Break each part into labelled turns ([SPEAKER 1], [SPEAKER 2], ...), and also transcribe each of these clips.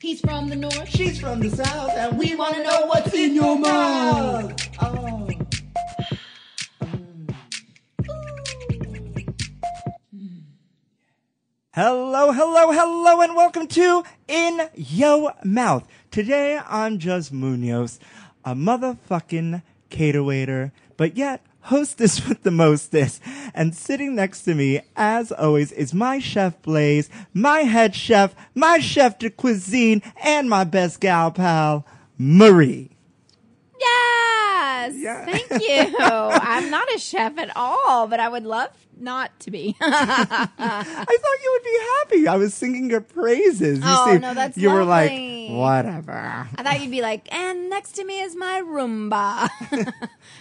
[SPEAKER 1] He's from the north.
[SPEAKER 2] She's from the south, and we want to know what's in your mouth. Oh. Hello, hello, hello, and welcome to In Yo Mouth. Today I'm Just Munoz, a motherfucking cater waiter, but yet hostess with the mostest. And sitting next to me, as always, is my chef Blaze, my head chef, my chef de cuisine, and my best gal pal, Marie.
[SPEAKER 1] Yes.
[SPEAKER 2] Yeah.
[SPEAKER 1] Thank you. I'm not a chef at all, but I would love not to be.
[SPEAKER 2] I thought you would be happy. I was singing your praises. You
[SPEAKER 1] Oh,
[SPEAKER 2] see,
[SPEAKER 1] no, that's
[SPEAKER 2] You were like, whatever.
[SPEAKER 1] I thought you'd be like, and next to me is my Roomba.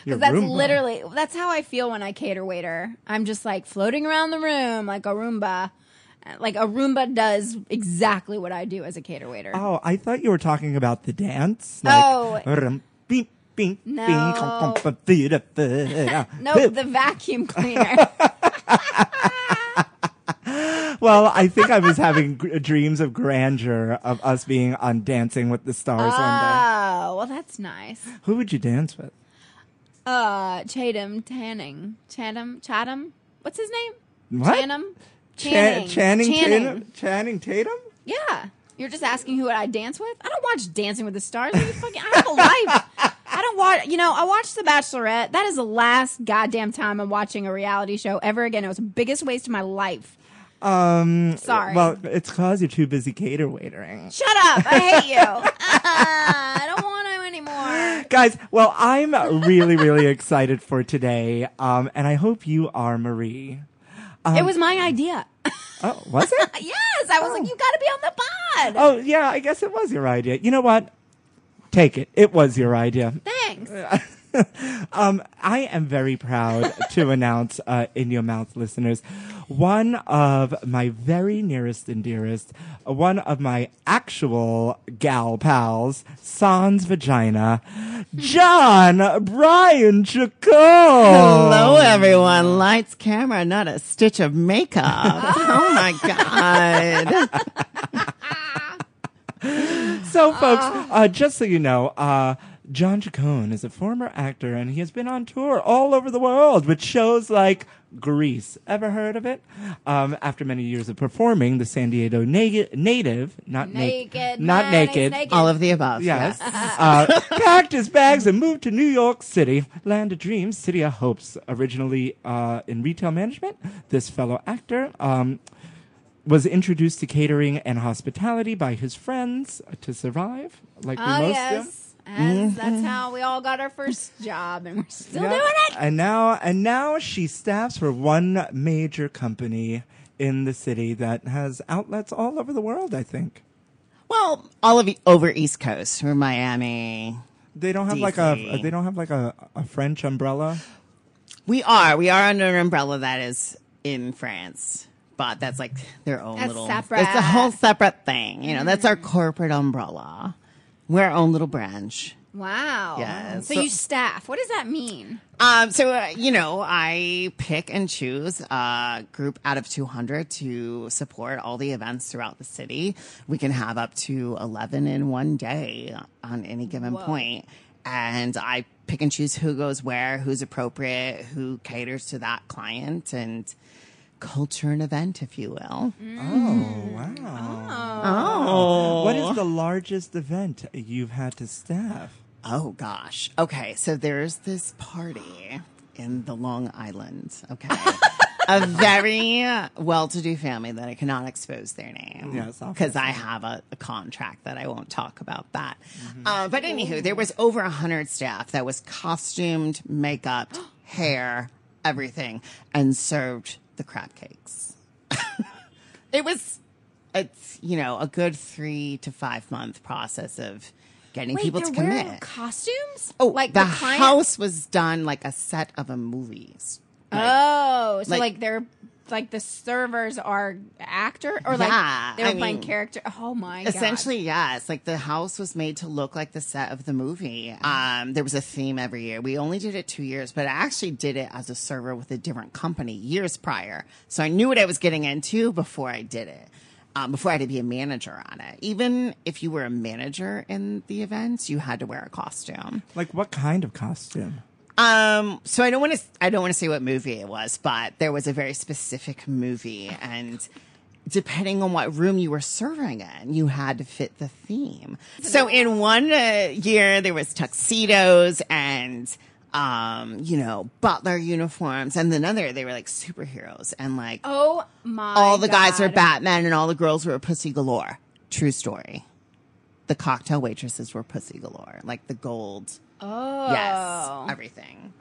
[SPEAKER 1] Because that's
[SPEAKER 2] Roomba.
[SPEAKER 1] literally that's how I feel when I cater waiter. I'm just like floating around the room like a Roomba. Like a Roomba does exactly what I do as a cater waiter.
[SPEAKER 2] Oh, I thought you were talking about the dance. Like,
[SPEAKER 1] Oh.
[SPEAKER 2] beep, beep,
[SPEAKER 1] No.
[SPEAKER 2] bing, com, com, ba, dee, da, da.
[SPEAKER 1] no, the vacuum cleaner.
[SPEAKER 2] Well, I think I was having g- dreams of grandeur of us being on Dancing with the Stars one
[SPEAKER 1] oh, well, that's nice.
[SPEAKER 2] Who would you dance with?
[SPEAKER 1] Uh, Chatham Tanning, Chatham, Chatham. What's his name?
[SPEAKER 2] What?
[SPEAKER 1] Channing.
[SPEAKER 2] Cha-
[SPEAKER 1] Channing.
[SPEAKER 2] Channing. Tatum? Channing Tatum?
[SPEAKER 1] Yeah. You're just asking who I dance with? I don't watch Dancing with the Stars. Are you fucking, I have a life. I don't watch, you know, I watched The Bachelorette. That is the last goddamn time I'm watching a reality show ever again. It was the biggest waste of my life.
[SPEAKER 2] Um,
[SPEAKER 1] Sorry.
[SPEAKER 2] Well, it's cause you're too busy cater waitering.
[SPEAKER 1] Shut up. I hate you. Ah, I don't want to anymore.
[SPEAKER 2] Guys, well, I'm really, really excited for today. Um, and I hope you are Marie.
[SPEAKER 1] it was my idea.
[SPEAKER 2] Oh, was it?
[SPEAKER 1] yes. I was like, you got to be on the pod.
[SPEAKER 2] oh, yeah, I guess it was your idea. You know what? Take it. It was your idea.
[SPEAKER 1] Thanks.
[SPEAKER 2] Um, I am very proud to announce, uh, in your mouth listeners, one of my very nearest and dearest, uh, one of my actual gal pals, Sans Vagina, John Brian Chacon.
[SPEAKER 3] Hello, everyone. Lights, camera, not a stitch of makeup. oh my god!
[SPEAKER 2] So, folks, uh, just so you know, uh, John Chacon is a former actor and he has been on tour all over the world with shows like Grease. Ever heard of it? Um, after many years of performing, the San Diego na- native, not na-
[SPEAKER 1] Naked.
[SPEAKER 2] not naked,
[SPEAKER 1] naked.
[SPEAKER 3] All of the above.
[SPEAKER 2] Yes.
[SPEAKER 3] Yes.
[SPEAKER 2] uh, packed his bags and moved to New York City, land of dreams, city of hopes. Originally uh, in retail management, this fellow actor um, was introduced to catering and hospitality by his friends to survive, like we
[SPEAKER 1] Oh,
[SPEAKER 2] most do.
[SPEAKER 1] yes. As, mm-hmm. That's how we all got our first job, and we're still
[SPEAKER 2] Yeah.
[SPEAKER 1] doing it.
[SPEAKER 2] And now, and now she staffs for one major company in the city that has outlets all over the world. I think
[SPEAKER 3] Well, all of you over East Coast, or Miami.
[SPEAKER 2] they don't have like a they don't have like a, a French umbrella.
[SPEAKER 3] We are. We are under an umbrella that is in France. That's like their own
[SPEAKER 1] That's
[SPEAKER 3] little.
[SPEAKER 1] separate.
[SPEAKER 3] It's a whole separate thing. You know, that's our corporate umbrella. We're our own little branch.
[SPEAKER 1] Wow.
[SPEAKER 3] Yes.
[SPEAKER 1] So,
[SPEAKER 3] So-
[SPEAKER 1] you staff. What does that mean?
[SPEAKER 3] Um, so, uh, you know, I pick and choose a group out of 200 to support all the events throughout the city. We can have up to 11 in one day on any given point. And I pick and choose who goes where, who's appropriate, who caters to that client and culture and event, if you will.
[SPEAKER 2] Oh wow!
[SPEAKER 3] Oh.
[SPEAKER 2] What is the largest event you've had to staff?
[SPEAKER 3] Oh gosh. Okay, so there's this party in the Long Island. Okay. a very well-to-do family that I cannot expose their name.
[SPEAKER 2] Yes,
[SPEAKER 3] because I have a, a contract that I won't talk about that. Uh, but anywho, there was over a hundred staff that was costumed, makeup, hair, everything, and served the crab cakes. it was, it's you know a good three to five month process of getting
[SPEAKER 1] Wait,
[SPEAKER 3] people to commit.
[SPEAKER 1] costumes?
[SPEAKER 3] Oh,
[SPEAKER 1] like
[SPEAKER 3] the,
[SPEAKER 1] the,
[SPEAKER 3] house was done like a set of a movies. Like,
[SPEAKER 1] Oh, so like,
[SPEAKER 3] like-
[SPEAKER 1] they're like the servers are actor or like
[SPEAKER 3] Yeah,
[SPEAKER 1] they were
[SPEAKER 3] I
[SPEAKER 1] playing
[SPEAKER 3] mean,
[SPEAKER 1] character. Oh my god!
[SPEAKER 3] Essentially, yes. Like the house was made to look like the set of the movie. Um, there was a theme every year. We only did it two years, but I actually did it as a server with a different company years prior. So I knew what I was getting into before I did it. Um, before I had to be a manager on it. Even if you were a manager in the events, you had to wear a costume.
[SPEAKER 2] Like what kind of costume?
[SPEAKER 3] Um, so I don't want to I don't want to say what movie it was, but there was a very specific movie and depending on what room you were serving in, you had to fit the theme. So in one uh, year there was tuxedos and um, you know, butler uniforms and then other they were like superheroes and like
[SPEAKER 1] Oh my!
[SPEAKER 3] all the guys were
[SPEAKER 1] God.
[SPEAKER 3] Batman and all the girls were pussy galore. True story. The cocktail waitresses were pussy galore, like the gold
[SPEAKER 1] Oh,
[SPEAKER 3] Yes, everything.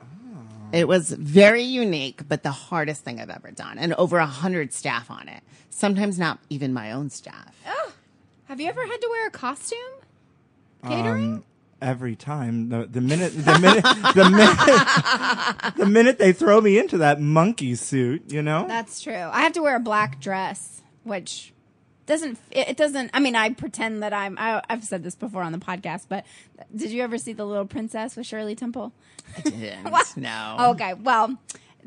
[SPEAKER 3] It was very unique, but the hardest thing I've ever done, and over a hundred staff on it. Sometimes not even my own staff.
[SPEAKER 1] Oh, Have you ever had to wear a costume? Catering?
[SPEAKER 2] Um, every time the the minute the minute the minute the minute they throw me into that monkey suit, you know.
[SPEAKER 1] That's true. I have to wear a black dress, which doesn't it doesn't i mean i pretend that i'm I, i've said this before on the podcast but did you ever see the little princess with shirley temple
[SPEAKER 3] I didn't. No.
[SPEAKER 1] okay well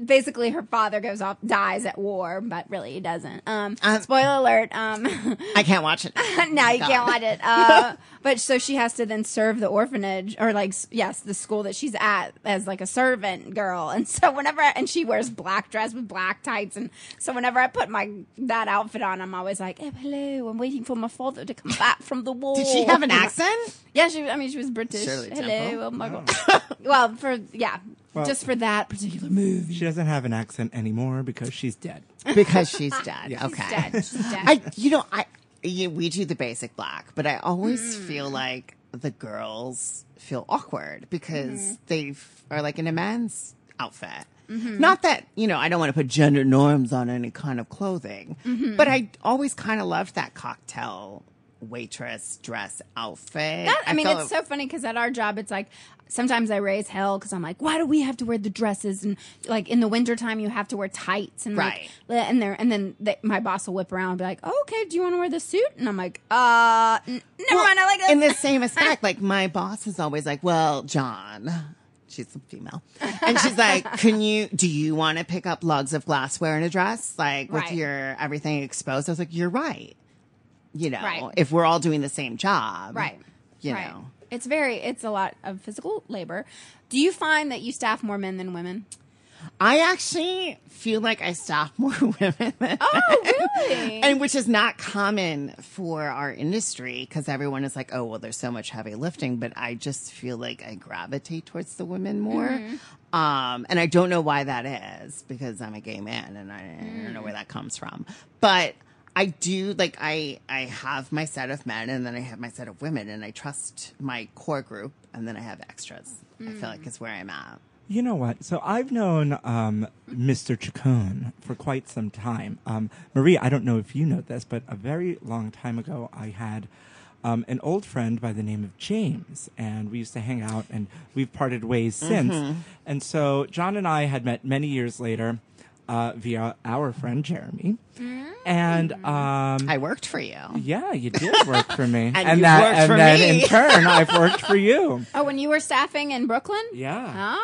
[SPEAKER 1] basically her father goes off dies at war but really he doesn't um
[SPEAKER 3] Uh,
[SPEAKER 1] spoiler alert um
[SPEAKER 3] I can't watch it.
[SPEAKER 1] no, you
[SPEAKER 3] God.
[SPEAKER 1] can't watch it. Uh, but so she has to then serve the orphanage or like yes, the school that she's at as like a servant girl. And so whenever I, and she wears black dress with black tights, and so whenever I put my that outfit on, I'm always like, oh, hello, I'm waiting for my father to come back from the war.
[SPEAKER 3] Did she have an accent?
[SPEAKER 1] Yeah, she. I mean, she was British.
[SPEAKER 3] Shirley
[SPEAKER 1] hello,
[SPEAKER 3] Temple.
[SPEAKER 1] oh my god. well, for yeah,
[SPEAKER 2] Well-
[SPEAKER 1] just for that particular movie.
[SPEAKER 2] She doesn't have an accent anymore because she's dead.
[SPEAKER 3] Because she's dead.
[SPEAKER 2] Yeah.
[SPEAKER 3] Okay.
[SPEAKER 1] She's dead. She's dead.
[SPEAKER 3] I, you know, I, you, we do the basic black, but I always
[SPEAKER 1] Mm.
[SPEAKER 3] feel like the girls feel awkward because
[SPEAKER 1] Mm-hmm.
[SPEAKER 3] they are like in a man's outfit.
[SPEAKER 1] Mm-hmm.
[SPEAKER 3] Not that, you know, I don't want to put gender norms on any kind of clothing,
[SPEAKER 1] Mm-hmm.
[SPEAKER 3] but I always kind of loved that cocktail waitress dress outfit.
[SPEAKER 1] That, I mean,
[SPEAKER 3] felt
[SPEAKER 1] it's so funny because at our job, it's like sometimes I raise hell because I'm like, why do we have to wear the dresses? And like in the wintertime, you have to wear tights and
[SPEAKER 3] Right.
[SPEAKER 1] like, and there, and then they, my boss will whip around and be like, oh, okay, do you want to wear the suit? And I'm like, uh, n- never
[SPEAKER 3] Well,
[SPEAKER 1] mind, I like this.
[SPEAKER 3] in the same aspect, like my boss is always like, "Well, John." She's a female, and she's like, "Can you? Do you want to pick up lugs of glassware in a dress, like with
[SPEAKER 1] Right.
[SPEAKER 3] your everything exposed?" I was like, "You're right. You know,
[SPEAKER 1] Right.
[SPEAKER 3] if we're all doing the same job,
[SPEAKER 1] right.
[SPEAKER 3] You
[SPEAKER 1] right.
[SPEAKER 3] know,
[SPEAKER 1] It's very, it's a lot of physical labor. Do you find that you staff more men than women?
[SPEAKER 3] I actually feel like I staff more women than
[SPEAKER 1] Oh, really?
[SPEAKER 3] and which is not common for our industry because everyone is like, oh, well, there's so much heavy lifting, but I just feel like I gravitate towards the women more.
[SPEAKER 1] Mm-hmm.
[SPEAKER 3] Um, and I don't know why that is because I'm a gay man and I, I don't know where that comes from. But I do like I I have my set of men and then I have my set of women and I trust my core group and then I have extras. I feel
[SPEAKER 1] Mm.
[SPEAKER 3] like is where I'm at.
[SPEAKER 2] You know what? So I've known um, Mr. Chacon for quite some time. Um, Marie, I don't know if you know this, but a very long time ago, I had um, an old friend by the name of James, and we used to hang out, and we've parted ways since. And so John and I had met many years later uh, via our friend Jeremy, and um,
[SPEAKER 3] I worked for you.
[SPEAKER 2] yeah, you did work for me,
[SPEAKER 3] And you
[SPEAKER 2] that,
[SPEAKER 3] worked
[SPEAKER 2] and
[SPEAKER 3] for
[SPEAKER 2] then
[SPEAKER 3] me.
[SPEAKER 2] in turn, I've worked for you.
[SPEAKER 1] oh, when you were staffing in Brooklyn?
[SPEAKER 2] Yeah.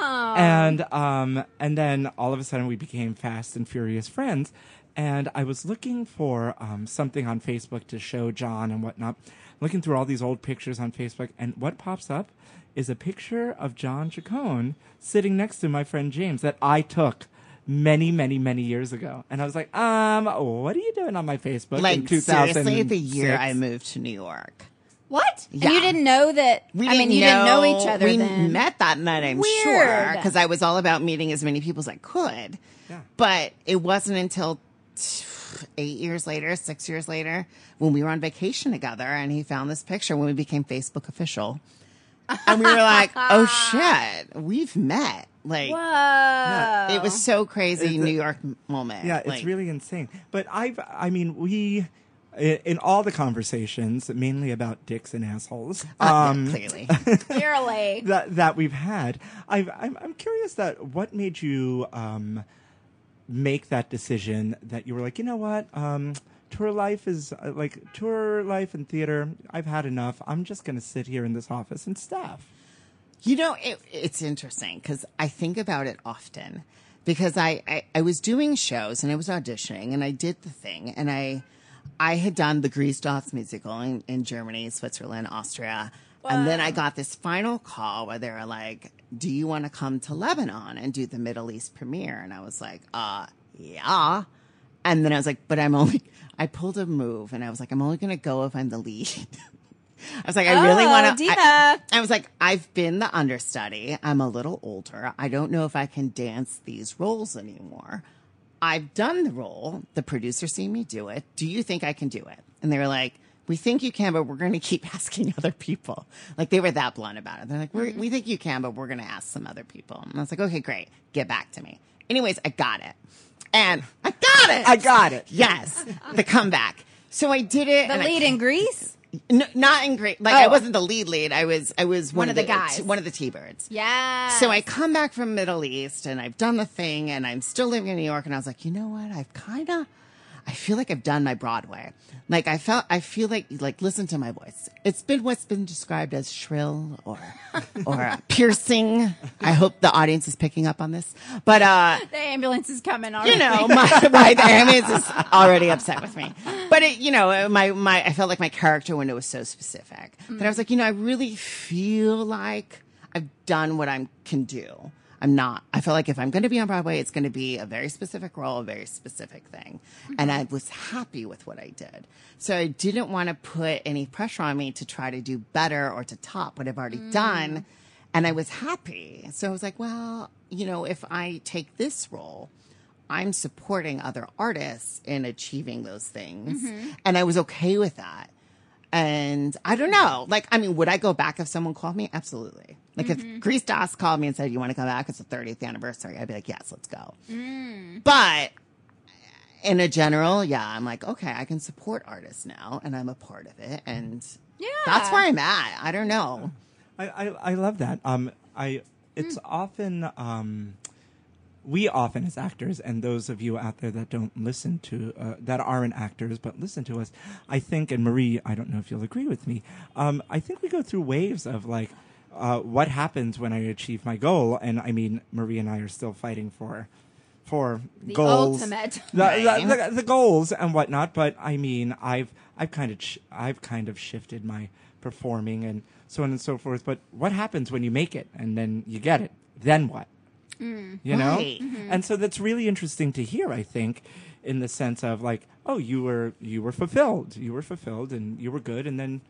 [SPEAKER 1] Oh.
[SPEAKER 2] and um and then all of a sudden we became fast and furious friends and i was looking for um something on facebook to show john and whatnot looking through all these old pictures on facebook and what pops up is a picture of john chacon sitting next to my friend james that i took many many many years ago and i was like um what are you doing on my facebook
[SPEAKER 3] Like
[SPEAKER 2] 2006?
[SPEAKER 3] seriously, the year I moved to New York.
[SPEAKER 1] what? And you didn't know that?
[SPEAKER 3] We
[SPEAKER 1] I mean,
[SPEAKER 3] didn't
[SPEAKER 1] you didn't know each other
[SPEAKER 3] We
[SPEAKER 1] then.
[SPEAKER 3] met that night, I'm
[SPEAKER 1] Weird.
[SPEAKER 3] sure, because I was all about meeting as many people as I could.
[SPEAKER 2] Yeah.
[SPEAKER 3] But it wasn't until eight years later, six years later, when we were on vacation together, and he found this picture when we became Facebook official, and we were like, "Oh shit, we've met!" Like
[SPEAKER 1] Whoa.
[SPEAKER 3] it was so crazy,
[SPEAKER 2] It's a-
[SPEAKER 3] New York moment.
[SPEAKER 2] Yeah, it's
[SPEAKER 3] Like,
[SPEAKER 2] really insane. But I've, I mean, we, in all the conversations, mainly about dicks and assholes,
[SPEAKER 3] uh, yeah,
[SPEAKER 2] um,
[SPEAKER 3] clearly.
[SPEAKER 1] clearly.
[SPEAKER 2] that that we've had, I've, I'm, I'm curious that what made you um, make that decision that you were like, you know what, um, tour life is uh, like tour life and theater. I've had enough. I'm just going to sit here in this office and staff.
[SPEAKER 3] You know, it, it's interesting because I think about it often because I, I, I was doing shows and I was auditioning and I did the thing and I, I had done the Grease Das musical in, in Germany, Switzerland, Austria. And then I got this final call where they were like, Do you want to come to Lebanon and do the Middle East premiere? And I was like, Uh, yeah. And then I was like, But I'm only, I pulled a move and I was like, I'm only going to go if I'm the lead. I was like, I really
[SPEAKER 1] Oh,
[SPEAKER 3] want to. I, I was like, I've been the understudy. I'm a little older. I don't know if I can dance these roles anymore. I've done the role. The producer seen me do it. Do you think I can do it? And they were like, we think you can, but we're going to keep asking other people. Like they were that blunt about it. They're like, we're, mm-hmm. we think you can, but we're going to ask some other people. And I was like, okay, great. Get back to me. Anyways, I got it. And I got it.
[SPEAKER 2] I got it.
[SPEAKER 3] Yes. The comeback. So I did it.
[SPEAKER 1] The
[SPEAKER 3] and I-
[SPEAKER 1] lead in Grease?
[SPEAKER 3] no, not in great. Like I
[SPEAKER 1] Oh.
[SPEAKER 3] wasn't the lead lead. I was. I was one,
[SPEAKER 1] One of the guys.
[SPEAKER 3] One of the T-birds.
[SPEAKER 1] Yeah.
[SPEAKER 3] So I come back from Middle East and I've done the thing and I'm still living in New York and I was like, you know what? I've kind of, I feel like I've done my Broadway. Like I felt, I feel like, like listen to my voice. It's been what's been described as shrill or, or piercing. I hope the audience is picking up on this. But uh,
[SPEAKER 1] the ambulance is coming already.
[SPEAKER 3] you know, my, my the ambulance is already upset with me. But it, you know, my my I felt like my character window was so specific that I was like, you know, I really feel like I've done what I can do. I'm not. I felt like if I'm going to be on Broadway, it's going to be a very specific role, a very specific thing. Mm-hmm. And I was happy with what I did. So I didn't want to put any pressure on me to try to do better or to top what I've already done. Mm. And I was happy. So I was like, well, you know, if I take this role, I'm supporting other artists in achieving those things. Mm-hmm. And I was okay with that. And I don't know. Like, I mean, would I go back if someone called me? Absolutely. Like, if Grease Das called me and said, You want to come back? It's the 30th anniversary. I'd be like, Yes, let's go. But in a general, yeah, I'm like, okay, I can support artists now and I'm a part of it. And
[SPEAKER 1] Yeah.
[SPEAKER 3] that's where I'm at. I don't know.
[SPEAKER 2] I, I, I love that. Um, I it's often um, we often as actors, and those of you out there that don't listen to uh, that aren't actors but listen to us, I think, and Marie, I don't know if you'll agree with me. Um, I think we go through waves of like. Uh, what happens when I achieve my goal? And I mean, Marie and I are still fighting for, for
[SPEAKER 1] The
[SPEAKER 2] goals,
[SPEAKER 1] ultimate.
[SPEAKER 2] the, the, the, the goals and whatnot. But I mean, I've I've kind of sh- I've kind of shifted my performing and so on and so forth. But what happens when you make it and then you get it? Then what? You know,
[SPEAKER 3] Right.
[SPEAKER 2] and so that's really interesting to hear. I think, in the sense of like, oh, you were you were fulfilled, you were fulfilled, and you were good, and then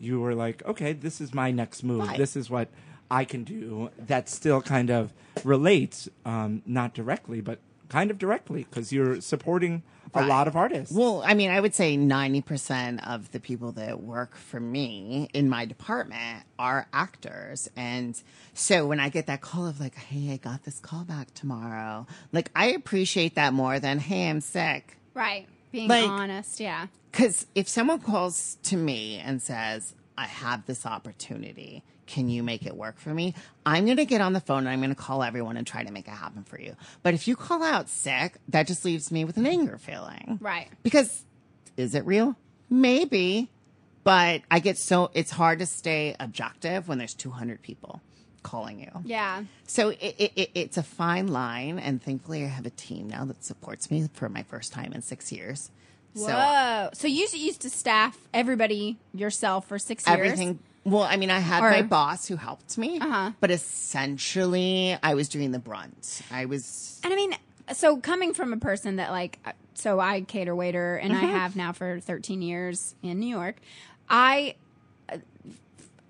[SPEAKER 2] you were like, okay, this is my next move.
[SPEAKER 3] Right.
[SPEAKER 2] This is what I can do. That still kind of relates, um, not directly, but kind of directly, because you're supporting a
[SPEAKER 3] Right.
[SPEAKER 2] lot of artists.
[SPEAKER 3] Well, I mean, I would say 90% of the people that work for me in my department are actors. And so when I get that call of like, hey, I got this call back tomorrow, like I appreciate that more than, hey, I'm sick.
[SPEAKER 1] Right. Being
[SPEAKER 3] Like-
[SPEAKER 1] honest. Yeah.
[SPEAKER 3] Because if someone calls to me and says, I have this opportunity, can you make it work for me? I'm going to get on the phone and I'm going to call everyone and try to make it happen for you. But if you call out sick, that just leaves me with an anger feeling.
[SPEAKER 1] Right.
[SPEAKER 3] Because is it real? Maybe. But I get so, it's hard to stay objective when there's 200 people calling you.
[SPEAKER 1] Yeah.
[SPEAKER 3] So it, it, it, it's a fine line. And thankfully, I have a team now that supports me for my first time in six years. So
[SPEAKER 1] Whoa. So you used to staff everybody yourself for six years.
[SPEAKER 3] everything. Well, I mean, I had
[SPEAKER 1] Or-
[SPEAKER 3] my boss who helped me,
[SPEAKER 1] Uh-huh.
[SPEAKER 3] but essentially, I was doing the brunt. I was
[SPEAKER 1] And I mean, so coming from a person that like, uh, so I cater waiter and
[SPEAKER 3] Mm-hmm.
[SPEAKER 1] I have now for 13 years in New York. I, uh,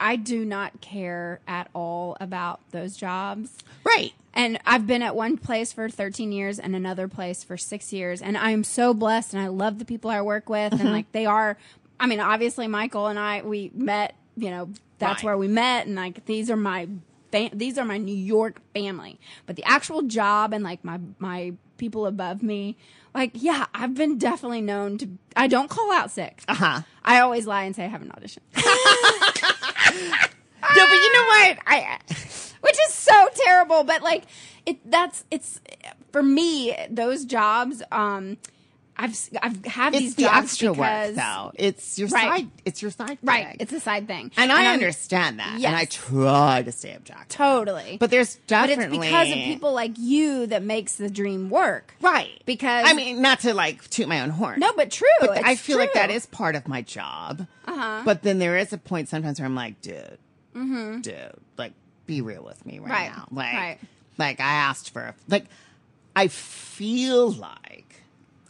[SPEAKER 1] I do not care at all about those jobs.
[SPEAKER 3] right.
[SPEAKER 1] And I've been at one place for 13 years and another place for six years. And I'm so blessed and I love the people I work with.
[SPEAKER 3] Mm-hmm.
[SPEAKER 1] And like they are, I mean, obviously Michael and I, we met, you know, that's
[SPEAKER 3] Right.
[SPEAKER 1] where we met. And like these are my, fam- these are my New York family. But the actual job and like my, my people above me, like, yeah, I've been definitely known to, I don't call out sick.
[SPEAKER 3] Uh huh.
[SPEAKER 1] I always lie and say I have an audition.
[SPEAKER 3] No, but you know what? I
[SPEAKER 1] which is so terrible but like it that's it's for me those jobs um I've I've had
[SPEAKER 3] It's
[SPEAKER 1] these
[SPEAKER 3] the
[SPEAKER 1] jobs
[SPEAKER 3] extra
[SPEAKER 1] because
[SPEAKER 3] work, though. It's your
[SPEAKER 1] Right.
[SPEAKER 3] side. It's your side.
[SPEAKER 1] right,
[SPEAKER 3] gig.
[SPEAKER 1] it's a side thing,
[SPEAKER 3] and I
[SPEAKER 1] I'm-
[SPEAKER 3] understand that, and I try to stay objective.
[SPEAKER 1] totally.
[SPEAKER 3] But there's definitely but
[SPEAKER 1] it's because of people like you that makes the dream work,
[SPEAKER 3] right?
[SPEAKER 1] Because
[SPEAKER 3] I mean, not to like toot my own horn.
[SPEAKER 1] no, but true.
[SPEAKER 3] but I feel like that is part of my job. Uh-huh. But then there is a point sometimes where I'm like, dude, dude, like, be real with me right,
[SPEAKER 1] Mm-hmm. Right,
[SPEAKER 3] now. Like,
[SPEAKER 1] right.
[SPEAKER 3] like I asked for, like, I feel like,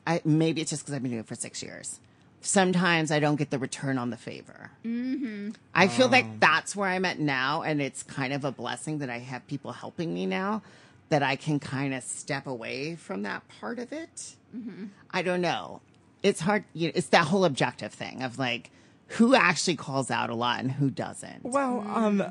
[SPEAKER 3] I maybe it's just because I've been doing it for six years. Sometimes I don't get the return on the favor. Mm-hmm. I feel like that's where I'm at now, and it's kind of a blessing that I have people helping me now, that I can kind of step away from that part of it. I don't know. It's hard. You know, it's that whole objective thing of like who actually calls out a lot and who doesn't.
[SPEAKER 2] Well, um,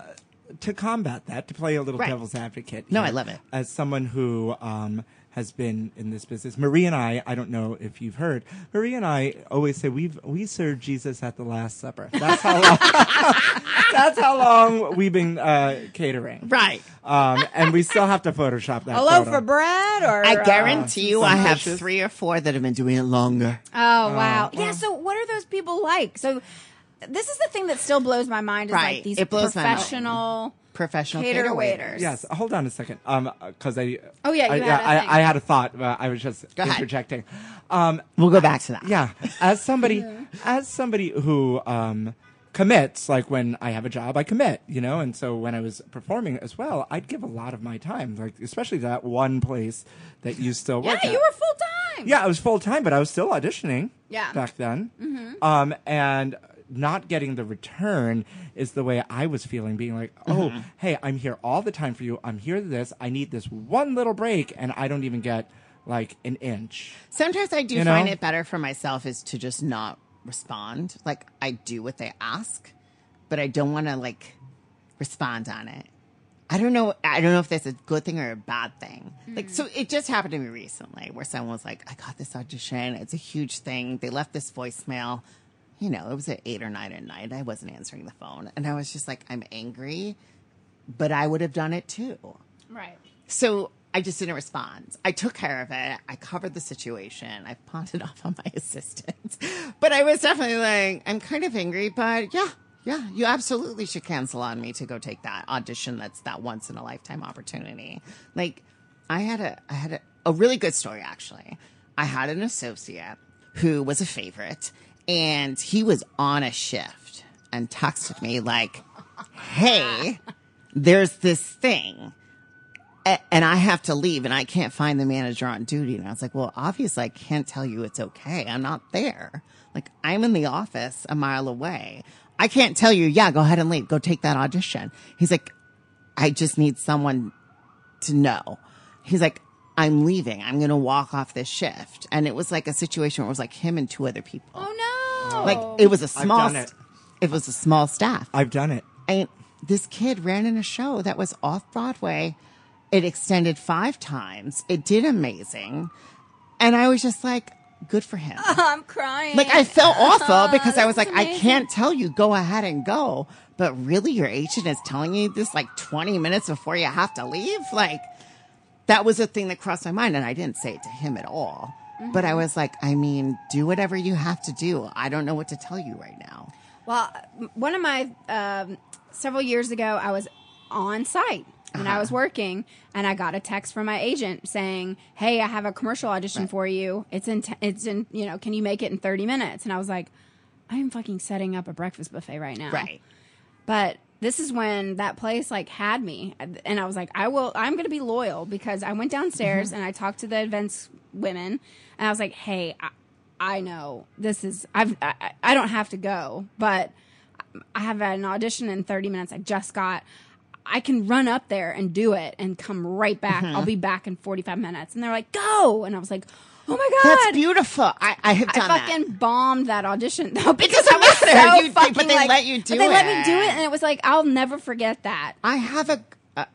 [SPEAKER 2] to combat that, to play a little
[SPEAKER 3] Right.
[SPEAKER 2] devil's advocate.
[SPEAKER 3] No, I love it.
[SPEAKER 2] As someone who um, has been in this business, Marie and I, I don't know if you've heard, Marie and I always say we've we served Jesus at the Last Supper. That's how long. that's how long we've been uh, catering.
[SPEAKER 3] Right.
[SPEAKER 2] Um, and we still have to Photoshop that.
[SPEAKER 1] a loaf
[SPEAKER 2] photo.
[SPEAKER 1] of bread or
[SPEAKER 3] I
[SPEAKER 1] uh,
[SPEAKER 3] guarantee you, I have
[SPEAKER 2] dishes.
[SPEAKER 3] three or four that have been doing it longer.
[SPEAKER 1] Oh wow! yeah. So what are those people like? So this is the thing that still blows my mind is
[SPEAKER 3] Right.
[SPEAKER 1] like these
[SPEAKER 3] It blows my mind.
[SPEAKER 1] professional
[SPEAKER 3] Professional
[SPEAKER 1] cater
[SPEAKER 3] cater
[SPEAKER 1] waiters.
[SPEAKER 3] waiters.
[SPEAKER 2] Yes, hold on a second. Um, because I.
[SPEAKER 1] Oh, yeah, you
[SPEAKER 2] I,
[SPEAKER 1] had a
[SPEAKER 2] I. I had a thought. Uh, I was just
[SPEAKER 3] Go ahead.
[SPEAKER 2] interjecting. Um,
[SPEAKER 3] We'll go back to that.
[SPEAKER 2] yeah, as somebody, as somebody who um commits, like when I have a job, I commit, you know, and so when I was performing as well, I'd give a lot of my time, like especially that one place that you still
[SPEAKER 1] Yeah,
[SPEAKER 2] work at.
[SPEAKER 1] you were full time.
[SPEAKER 2] Yeah, I was full time, but I was still auditioning.
[SPEAKER 1] Yeah.
[SPEAKER 2] Back then. Um, and not getting the return is the way I was feeling, being like, oh, mm-hmm. hey, I'm here all the time for you. I'm here to this. I need this one little break, and I don't even get like an inch.
[SPEAKER 3] Sometimes I do
[SPEAKER 2] You
[SPEAKER 3] find
[SPEAKER 2] know?
[SPEAKER 3] it better for myself is to just not respond. Like I do what they ask, but I don't want to like respond on it. I don't know. I don't know if that's a good thing or a bad thing. Like, so it just happened to me recently where someone was like, I got this audition. It's a huge thing. They left this voicemail. You know, it was at eight or nine at night. I wasn't answering the phone. And I was just like, I'm angry, but I would have done it too.
[SPEAKER 1] Right.
[SPEAKER 3] So I just didn't respond. I took care of it. I covered the situation. I pawned it off on my assistant. But I was definitely like, I'm kind of angry, but yeah, yeah, you absolutely should cancel on me to go take that audition. That's that once in a lifetime opportunity. Like, I had a, I had a, a really good story actually. I had an associate who was a favorite and he was on a shift and texted me like, Hey, there's this thing and I have to leave and I can't find the manager on duty. And I was like, well, obviously I can't tell you it's okay. I'm not there. Like I'm in the office a mile away. I can't tell you, yeah, go ahead and leave. Go take that audition. He's like, I just need someone to know. He's like, I'm leaving. I'm going to walk off this shift. And it was like a situation where it was like him and two other people.
[SPEAKER 1] Oh no!
[SPEAKER 3] Like oh. it was a small,
[SPEAKER 2] done it.
[SPEAKER 3] st- it was a small staff.
[SPEAKER 2] I've done it.
[SPEAKER 3] And this kid ran in a show that was off Broadway. It extended five times. It did amazing. And I was just like, good for him.
[SPEAKER 1] I'm crying.
[SPEAKER 3] Like I felt awful oh, because I was
[SPEAKER 1] is
[SPEAKER 3] like, I can't tell you, go ahead and go. But really, your agent is telling you this like 20 minutes before you have to leave? Like, that was a thing that crossed my mind. And I didn't say it to him at all. But I was like, I mean, do whatever you have to do. I don't know what to tell you right now.
[SPEAKER 1] Well, one of my um, several years ago, I was on site and I was working, and I got a text from my agent saying, "Hey, I have a commercial audition for you. It's in. T- it's in. You know, can you make it in thirty minutes?" And I was like, "I am fucking setting up a breakfast buffet right now."
[SPEAKER 3] Right.
[SPEAKER 1] But this is when that place like had me, and I was like, I will. I'm going to be loyal because I went downstairs mm-hmm. and I talked to the events women, and I was like, Hey, I, I know this is. I've. I, I don't have to go, but I have an audition in 30 minutes. I just got. I can run up there and do it and come right back. I'll mm-hmm. be back in 45 minutes. And they're like, go. And I was like, oh my God.
[SPEAKER 3] That's beautiful. I, I have
[SPEAKER 1] I
[SPEAKER 3] done that.
[SPEAKER 1] fucking bombed that audition though because
[SPEAKER 3] doesn't
[SPEAKER 1] I was
[SPEAKER 3] matter.
[SPEAKER 1] so
[SPEAKER 3] You-
[SPEAKER 1] fucking
[SPEAKER 3] but they
[SPEAKER 1] like-
[SPEAKER 3] let you do
[SPEAKER 1] but they let me do
[SPEAKER 3] it.
[SPEAKER 1] it, and it was like I'll never forget that.
[SPEAKER 3] I have a, a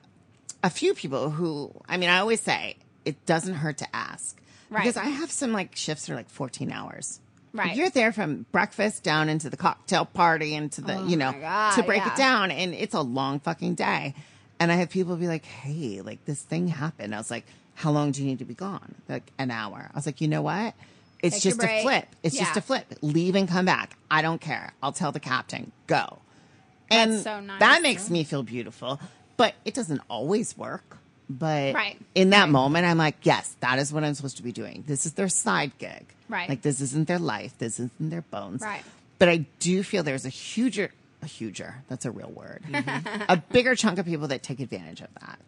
[SPEAKER 3] a few people who I mean I always say it doesn't hurt to ask
[SPEAKER 1] Right.
[SPEAKER 3] because I have some like shifts that are like 14 hours.
[SPEAKER 1] Right.
[SPEAKER 3] you're there from breakfast down into the cocktail party into the oh you know
[SPEAKER 1] Oh God,
[SPEAKER 3] to break
[SPEAKER 1] yeah.
[SPEAKER 3] it down and it's a long fucking day. And I have people be like, "Hey, like this thing happened." I was like, "How long do you need to be gone?" Like an hour. I was like, "You know what? It's
[SPEAKER 1] Take
[SPEAKER 3] just a flip. It's just a flip. Leave and come back. I don't care. I'll tell the captain, go. And
[SPEAKER 1] so nice.
[SPEAKER 3] that makes me feel beautiful. But it doesn't always work. But
[SPEAKER 1] Right.
[SPEAKER 3] in that moment, I'm like, yes, that is what I'm supposed to be doing. This is their side gig.
[SPEAKER 1] Right.
[SPEAKER 3] Like, this isn't their life. This isn't their bones.
[SPEAKER 1] Right.
[SPEAKER 3] But I do feel there's a huger, a huger, that's a real word,
[SPEAKER 1] Mm-hmm.
[SPEAKER 3] a bigger chunk of people that take advantage of that.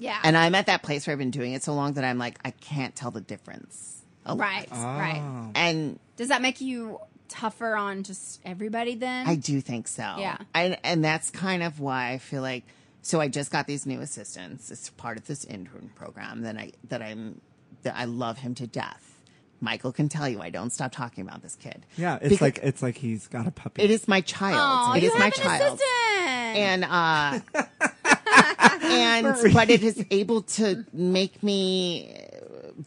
[SPEAKER 1] Yeah.
[SPEAKER 3] And I'm at that place where I've been doing it so long that I'm like, I can't tell the difference. a lot.
[SPEAKER 1] right. Right.
[SPEAKER 2] Oh.
[SPEAKER 3] And
[SPEAKER 1] Does that make you tougher on just everybody then?
[SPEAKER 3] I do think so.
[SPEAKER 1] Yeah.
[SPEAKER 3] And and that's kind of why I feel like so I just got these new assistants. It's part of this intern program that I that I'm that I love him to death. Michael can tell you I don't stop talking about this kid.
[SPEAKER 2] Yeah, it's
[SPEAKER 3] Because
[SPEAKER 2] like it's like he's got a puppy.
[SPEAKER 3] it is my child.
[SPEAKER 1] Aw,
[SPEAKER 3] it
[SPEAKER 1] you
[SPEAKER 3] is my
[SPEAKER 1] have an
[SPEAKER 3] child.
[SPEAKER 1] assistant.
[SPEAKER 3] and uh and but it is able to make me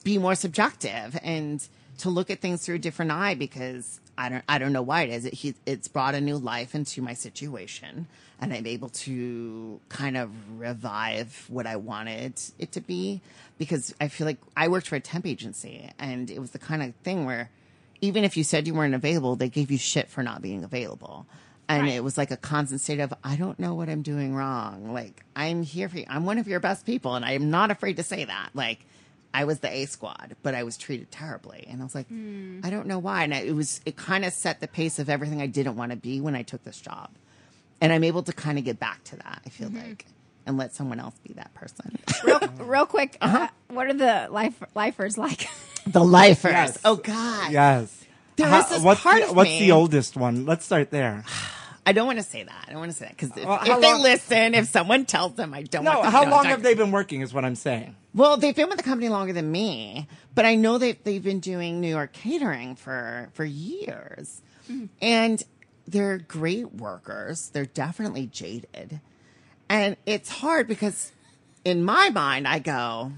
[SPEAKER 3] be more subjective and to look at things through a different eye because I don't I don't know why it is. It he, it's brought a new life into my situation and I'm able to kind of revive what I wanted it to be because I feel like I worked for a temp agency and it was the kind of thing where even if you said you weren't available they gave you shit for not being available and
[SPEAKER 1] Right.
[SPEAKER 3] it was like a constant state of i don't know what i'm doing wrong like i'm here for you i'm one of your best people and i'm not afraid to say that like i was the a squad but i was treated terribly and i was like
[SPEAKER 1] Hmm.
[SPEAKER 3] i don't know why and I, it was it kind of set the pace of everything i didn't want to be when i took this job and i'm able to kind of get back to that i feel
[SPEAKER 1] Mm-hmm.
[SPEAKER 3] like and let someone else be that person
[SPEAKER 1] real, real quick,
[SPEAKER 3] Uh-huh.
[SPEAKER 1] uh, what are the life lifers like?
[SPEAKER 3] the lifers
[SPEAKER 2] Yes.
[SPEAKER 3] oh god
[SPEAKER 2] yes.
[SPEAKER 3] There
[SPEAKER 2] How-
[SPEAKER 3] is this
[SPEAKER 2] what's
[SPEAKER 3] part
[SPEAKER 2] the,
[SPEAKER 3] of
[SPEAKER 2] what's
[SPEAKER 3] me-
[SPEAKER 2] the oldest one? Let's start there.
[SPEAKER 3] i don't want to say that i don't want to say that because if,
[SPEAKER 2] Well,
[SPEAKER 3] if they
[SPEAKER 2] long-
[SPEAKER 3] listen if someone tells them i don't
[SPEAKER 2] No,
[SPEAKER 3] want them
[SPEAKER 2] how long have they been working? Is what I'm saying.
[SPEAKER 3] Well, they've been with the company longer than me, but I know that they've been doing New York catering for for years, hmm. and they're great workers. They're definitely jaded, and it's hard because in my mind I go,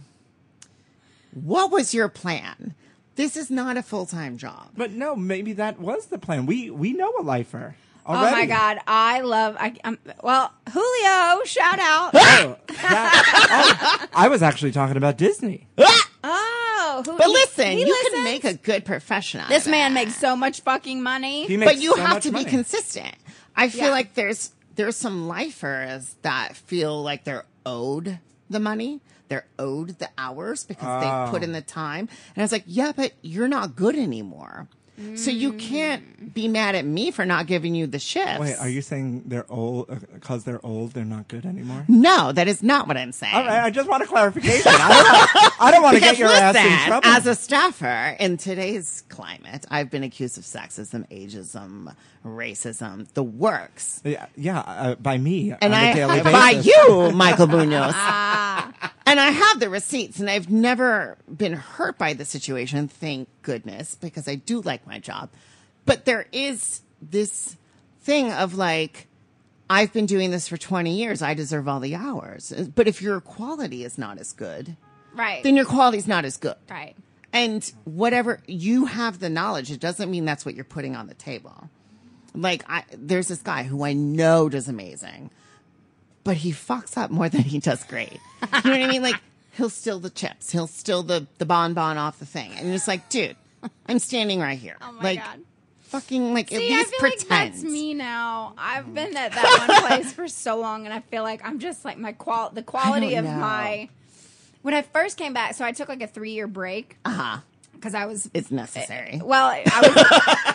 [SPEAKER 3] "What was your plan? This is not a full time job."
[SPEAKER 2] But no, maybe that was the plan. We we know a lifer.
[SPEAKER 1] Oh my god, I love. I um, well, Julio, shout out.
[SPEAKER 2] Oh, that- oh, I was actually talking about Disney.
[SPEAKER 1] oh, who,
[SPEAKER 3] But
[SPEAKER 1] he-
[SPEAKER 3] listen,
[SPEAKER 1] he
[SPEAKER 3] you
[SPEAKER 1] listens.
[SPEAKER 3] can make a good profession. out
[SPEAKER 1] This man
[SPEAKER 3] it.
[SPEAKER 1] makes so much fucking money.
[SPEAKER 2] He makes
[SPEAKER 3] but you
[SPEAKER 2] so
[SPEAKER 3] have
[SPEAKER 2] much
[SPEAKER 3] to
[SPEAKER 2] money.
[SPEAKER 3] be consistent. I feel
[SPEAKER 1] Yeah.
[SPEAKER 3] like there's there's some lifers that feel like they're owed the money. They're owed the hours because they put in the time. And I was like, yeah, but you're not good anymore. So you
[SPEAKER 1] Mm.
[SPEAKER 3] can't be mad at me for not giving you the shifts.
[SPEAKER 2] Wait, are you saying they're old because they're old? They're not good anymore.
[SPEAKER 3] No, that is not what I'm saying.
[SPEAKER 2] All right, I just want a clarification. I don't, want- don't want to get
[SPEAKER 3] Because
[SPEAKER 2] your ass in trouble.
[SPEAKER 3] As a staffer in today's climate, I've been accused of sexism, ageism, racism, the works.
[SPEAKER 2] yeah, yeah uh, by me
[SPEAKER 3] and
[SPEAKER 2] on
[SPEAKER 3] I
[SPEAKER 2] a daily basis.
[SPEAKER 3] by you, Michael Munoz.
[SPEAKER 1] Ah.
[SPEAKER 3] And I have the receipts, and I've never been hurt by the situation. Thank goodness, because I do like my job. But there is this thing of like, I've been doing this for twenty years. I deserve all the hours. But if your quality is not as good,
[SPEAKER 1] right.
[SPEAKER 3] then your quality is not as good.
[SPEAKER 1] right.
[SPEAKER 3] And whatever you have the knowledge, it doesn't mean that's what you're putting on the table. Like I, there's this guy who I know does amazing, but he fucks up more than he does great. You know what I mean? Like he'll steal the chips, he'll steal the the bonbon off the thing, and it's like, dude, I'm standing right here.
[SPEAKER 1] Oh my
[SPEAKER 3] like,
[SPEAKER 1] god.
[SPEAKER 3] fucking like at
[SPEAKER 1] See, I feel
[SPEAKER 3] pretend.
[SPEAKER 1] like that's me now. I've been at that one place for so long, and I feel like I'm just like my qual the quality of
[SPEAKER 3] know.
[SPEAKER 1] my. When I first came back, so I took like a three year break
[SPEAKER 3] Uh huh.
[SPEAKER 1] because I was
[SPEAKER 3] It's necessary.
[SPEAKER 1] well, I was.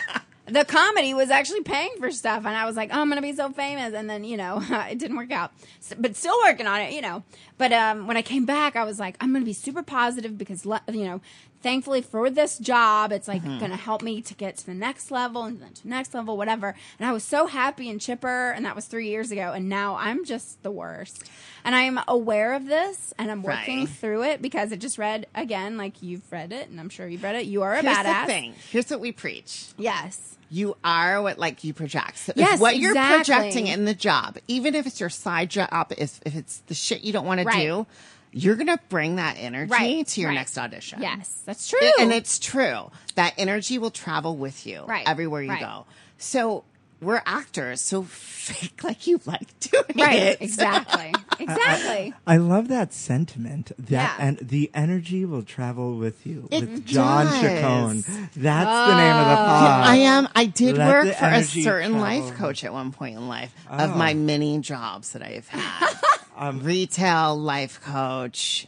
[SPEAKER 1] the comedy was actually paying for stuff, and I was like, "Oh, I'm gonna be so famous," and then you know, it didn't work out. S but still working on it, you know. But um, when I came back, I was like, "I'm gonna be super positive because le- you know." Thankfully for this job, it's like going to help me to get to the next level and then to the next level, whatever. And I was so happy and chipper, and that was three years ago. And now I'm just the worst. And I am aware of this, and I'm working
[SPEAKER 3] Right.
[SPEAKER 1] through it because it just read again, like you've read it, and I'm sure you've read it. You are a
[SPEAKER 3] Here's
[SPEAKER 1] badass.
[SPEAKER 3] the thing. Here's what we preach.
[SPEAKER 1] Yes.
[SPEAKER 3] You are what like you project. So
[SPEAKER 1] Yes,
[SPEAKER 3] what you're projecting in the job, even if it's your side job, if if it's the shit you don't want
[SPEAKER 1] Right.
[SPEAKER 3] to do, you're gonna bring that energy
[SPEAKER 1] Right,
[SPEAKER 3] to your
[SPEAKER 1] right.
[SPEAKER 3] next audition.
[SPEAKER 1] Yes, that's true.
[SPEAKER 3] I- and it's true. That energy will travel with you
[SPEAKER 1] Right,
[SPEAKER 3] everywhere you go. So we're actors, so fake like you like doing it.
[SPEAKER 1] Right.
[SPEAKER 3] it.
[SPEAKER 1] Exactly. Exactly.
[SPEAKER 2] I love that sentiment. That
[SPEAKER 1] Yeah.
[SPEAKER 2] and the energy will travel with you.
[SPEAKER 3] It
[SPEAKER 2] with John
[SPEAKER 3] does.
[SPEAKER 2] Chacon. That's the name of the pod.
[SPEAKER 3] I am. I did
[SPEAKER 2] Let
[SPEAKER 3] work for a certain
[SPEAKER 2] travel.
[SPEAKER 3] life coach at one point in life
[SPEAKER 2] Oh.
[SPEAKER 3] of my many jobs that I've had.
[SPEAKER 2] Um,
[SPEAKER 3] Retail, life coach,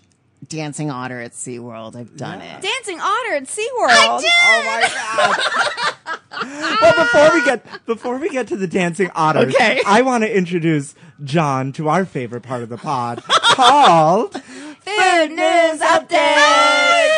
[SPEAKER 3] dancing otter at SeaWorld. I've done it.
[SPEAKER 1] Dancing otter at SeaWorld.
[SPEAKER 2] Oh my god. well, before we get before we get to the dancing otters,
[SPEAKER 3] Okay.
[SPEAKER 2] I want to introduce John to our favorite part of the pod called
[SPEAKER 1] Food news update.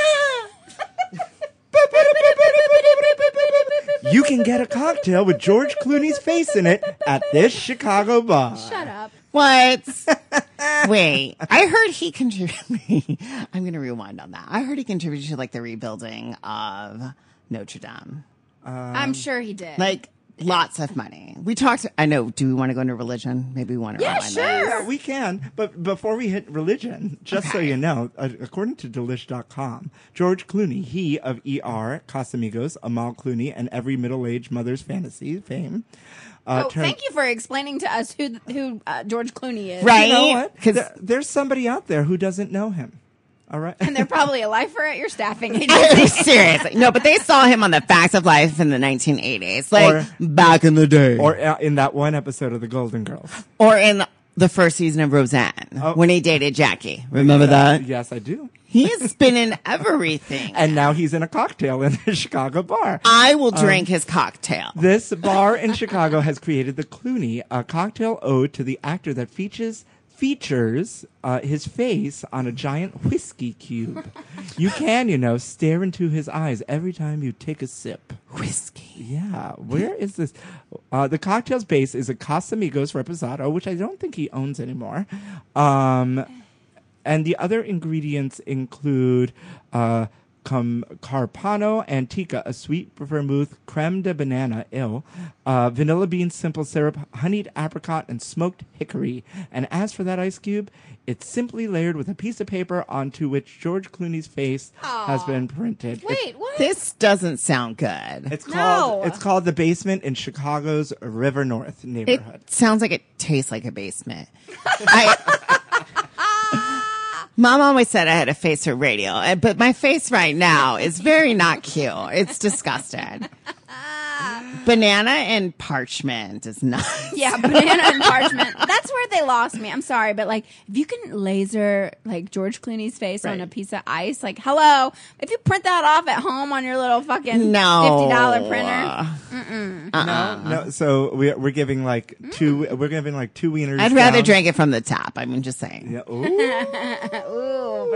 [SPEAKER 2] You can get a cocktail with George Clooney's face in it at this Chicago bar.
[SPEAKER 1] Shut up.
[SPEAKER 3] What? Wait, I heard he contributed. I'm going to rewind on that. I heard he contributed to like the rebuilding of Notre Dame.
[SPEAKER 1] I'm sure he did.
[SPEAKER 3] Like lots of money. We talked. I know. Do we want to go into religion? Maybe we want to.
[SPEAKER 1] Yeah,
[SPEAKER 3] rewind
[SPEAKER 1] sure.
[SPEAKER 2] Yeah, we can. But before we hit religion, just so you know, uh, according to Delish.com, George Clooney, he of ER, Casamigos, Amal Clooney, and every middle-aged mother's fantasy fame. Uh,
[SPEAKER 1] oh,
[SPEAKER 2] turned-
[SPEAKER 1] thank you for explaining to us who who uh, George Clooney is.
[SPEAKER 3] Right.
[SPEAKER 2] You know what?
[SPEAKER 3] 'Cause-
[SPEAKER 2] There- there's somebody out there who doesn't know him. All right.
[SPEAKER 1] And they're probably a lifer at your staffing agency.
[SPEAKER 3] Seriously, no, but they saw him on the Facts of Life in the 1980s, like
[SPEAKER 2] Or-
[SPEAKER 3] back in the day,
[SPEAKER 2] or uh, in that one episode of The Golden Girls.
[SPEAKER 3] or in the first season of Roseanne
[SPEAKER 2] Oh.
[SPEAKER 3] when he dated Jackie. Remember that?
[SPEAKER 2] Yes, I do.
[SPEAKER 3] He's been in everything.
[SPEAKER 2] And now he's in a cocktail in the Chicago bar.
[SPEAKER 3] I will drink his cocktail.
[SPEAKER 2] This bar in Chicago has created the Clooney, a cocktail ode to the actor that features features uh, his face on a giant whiskey cube. You can, you know, stare into his eyes every time you take a sip.
[SPEAKER 3] Whiskey.
[SPEAKER 2] Yeah, where is this? Uh, the cocktail's base is a Casamigos Reposado, which I don't think he owns anymore. Um, and the other ingredients include uh, com- Carpano Antica, a sweet vermouth, creme de banana, ill, uh, vanilla bean simple syrup, honeyed apricot, and smoked hickory. And as for that ice cube, it's simply layered with a piece of paper onto which George Clooney's face has been printed.
[SPEAKER 1] Wait, what?
[SPEAKER 3] This doesn't sound good.
[SPEAKER 2] It's called
[SPEAKER 1] No.
[SPEAKER 2] it's called the basement in Chicago's River North
[SPEAKER 3] It
[SPEAKER 2] neighborhood.
[SPEAKER 3] sounds like it tastes like a basement. I, Mom always said I had a face for radio, but my face right now is very not cute. It's disgusted. Banana and parchment is not.
[SPEAKER 1] Yeah, banana and parchment. That's where they lost me. I'm sorry, but like, if you can laser like George Clooney's face on a piece of ice, like, hello, if you print that off at home on your little fucking
[SPEAKER 3] No.
[SPEAKER 1] fifty dollar printer, uh-uh.
[SPEAKER 2] No, no. So we're we're giving like two. Mm. We're giving like two wieners.
[SPEAKER 3] I'd rather
[SPEAKER 2] down.
[SPEAKER 3] drink it from the top. I mean, just saying.
[SPEAKER 2] Yeah. Ooh,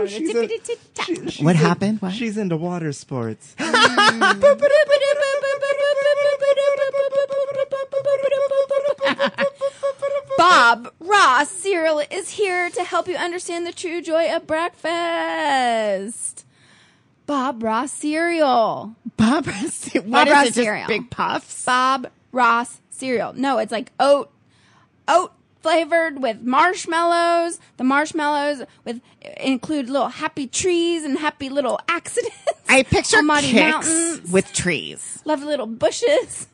[SPEAKER 1] ooh,
[SPEAKER 2] she's a- she- she's
[SPEAKER 3] What
[SPEAKER 2] a-
[SPEAKER 3] happened? What?
[SPEAKER 2] She's into water sports. Mm.
[SPEAKER 1] Bob Ross cereal is here to help you understand the true joy of breakfast. Bob Ross cereal.
[SPEAKER 3] Bob Ross. What
[SPEAKER 1] Bob
[SPEAKER 3] is
[SPEAKER 1] Ross
[SPEAKER 3] it? Just
[SPEAKER 1] cereal.
[SPEAKER 3] big puffs.
[SPEAKER 1] Bob Ross cereal. No, it's like oat, oat flavored with marshmallows. The marshmallows with include little happy trees and happy little accidents.
[SPEAKER 3] I picture
[SPEAKER 1] Almighty
[SPEAKER 3] kicks
[SPEAKER 1] mountains.
[SPEAKER 3] with trees.
[SPEAKER 1] lovely little bushes.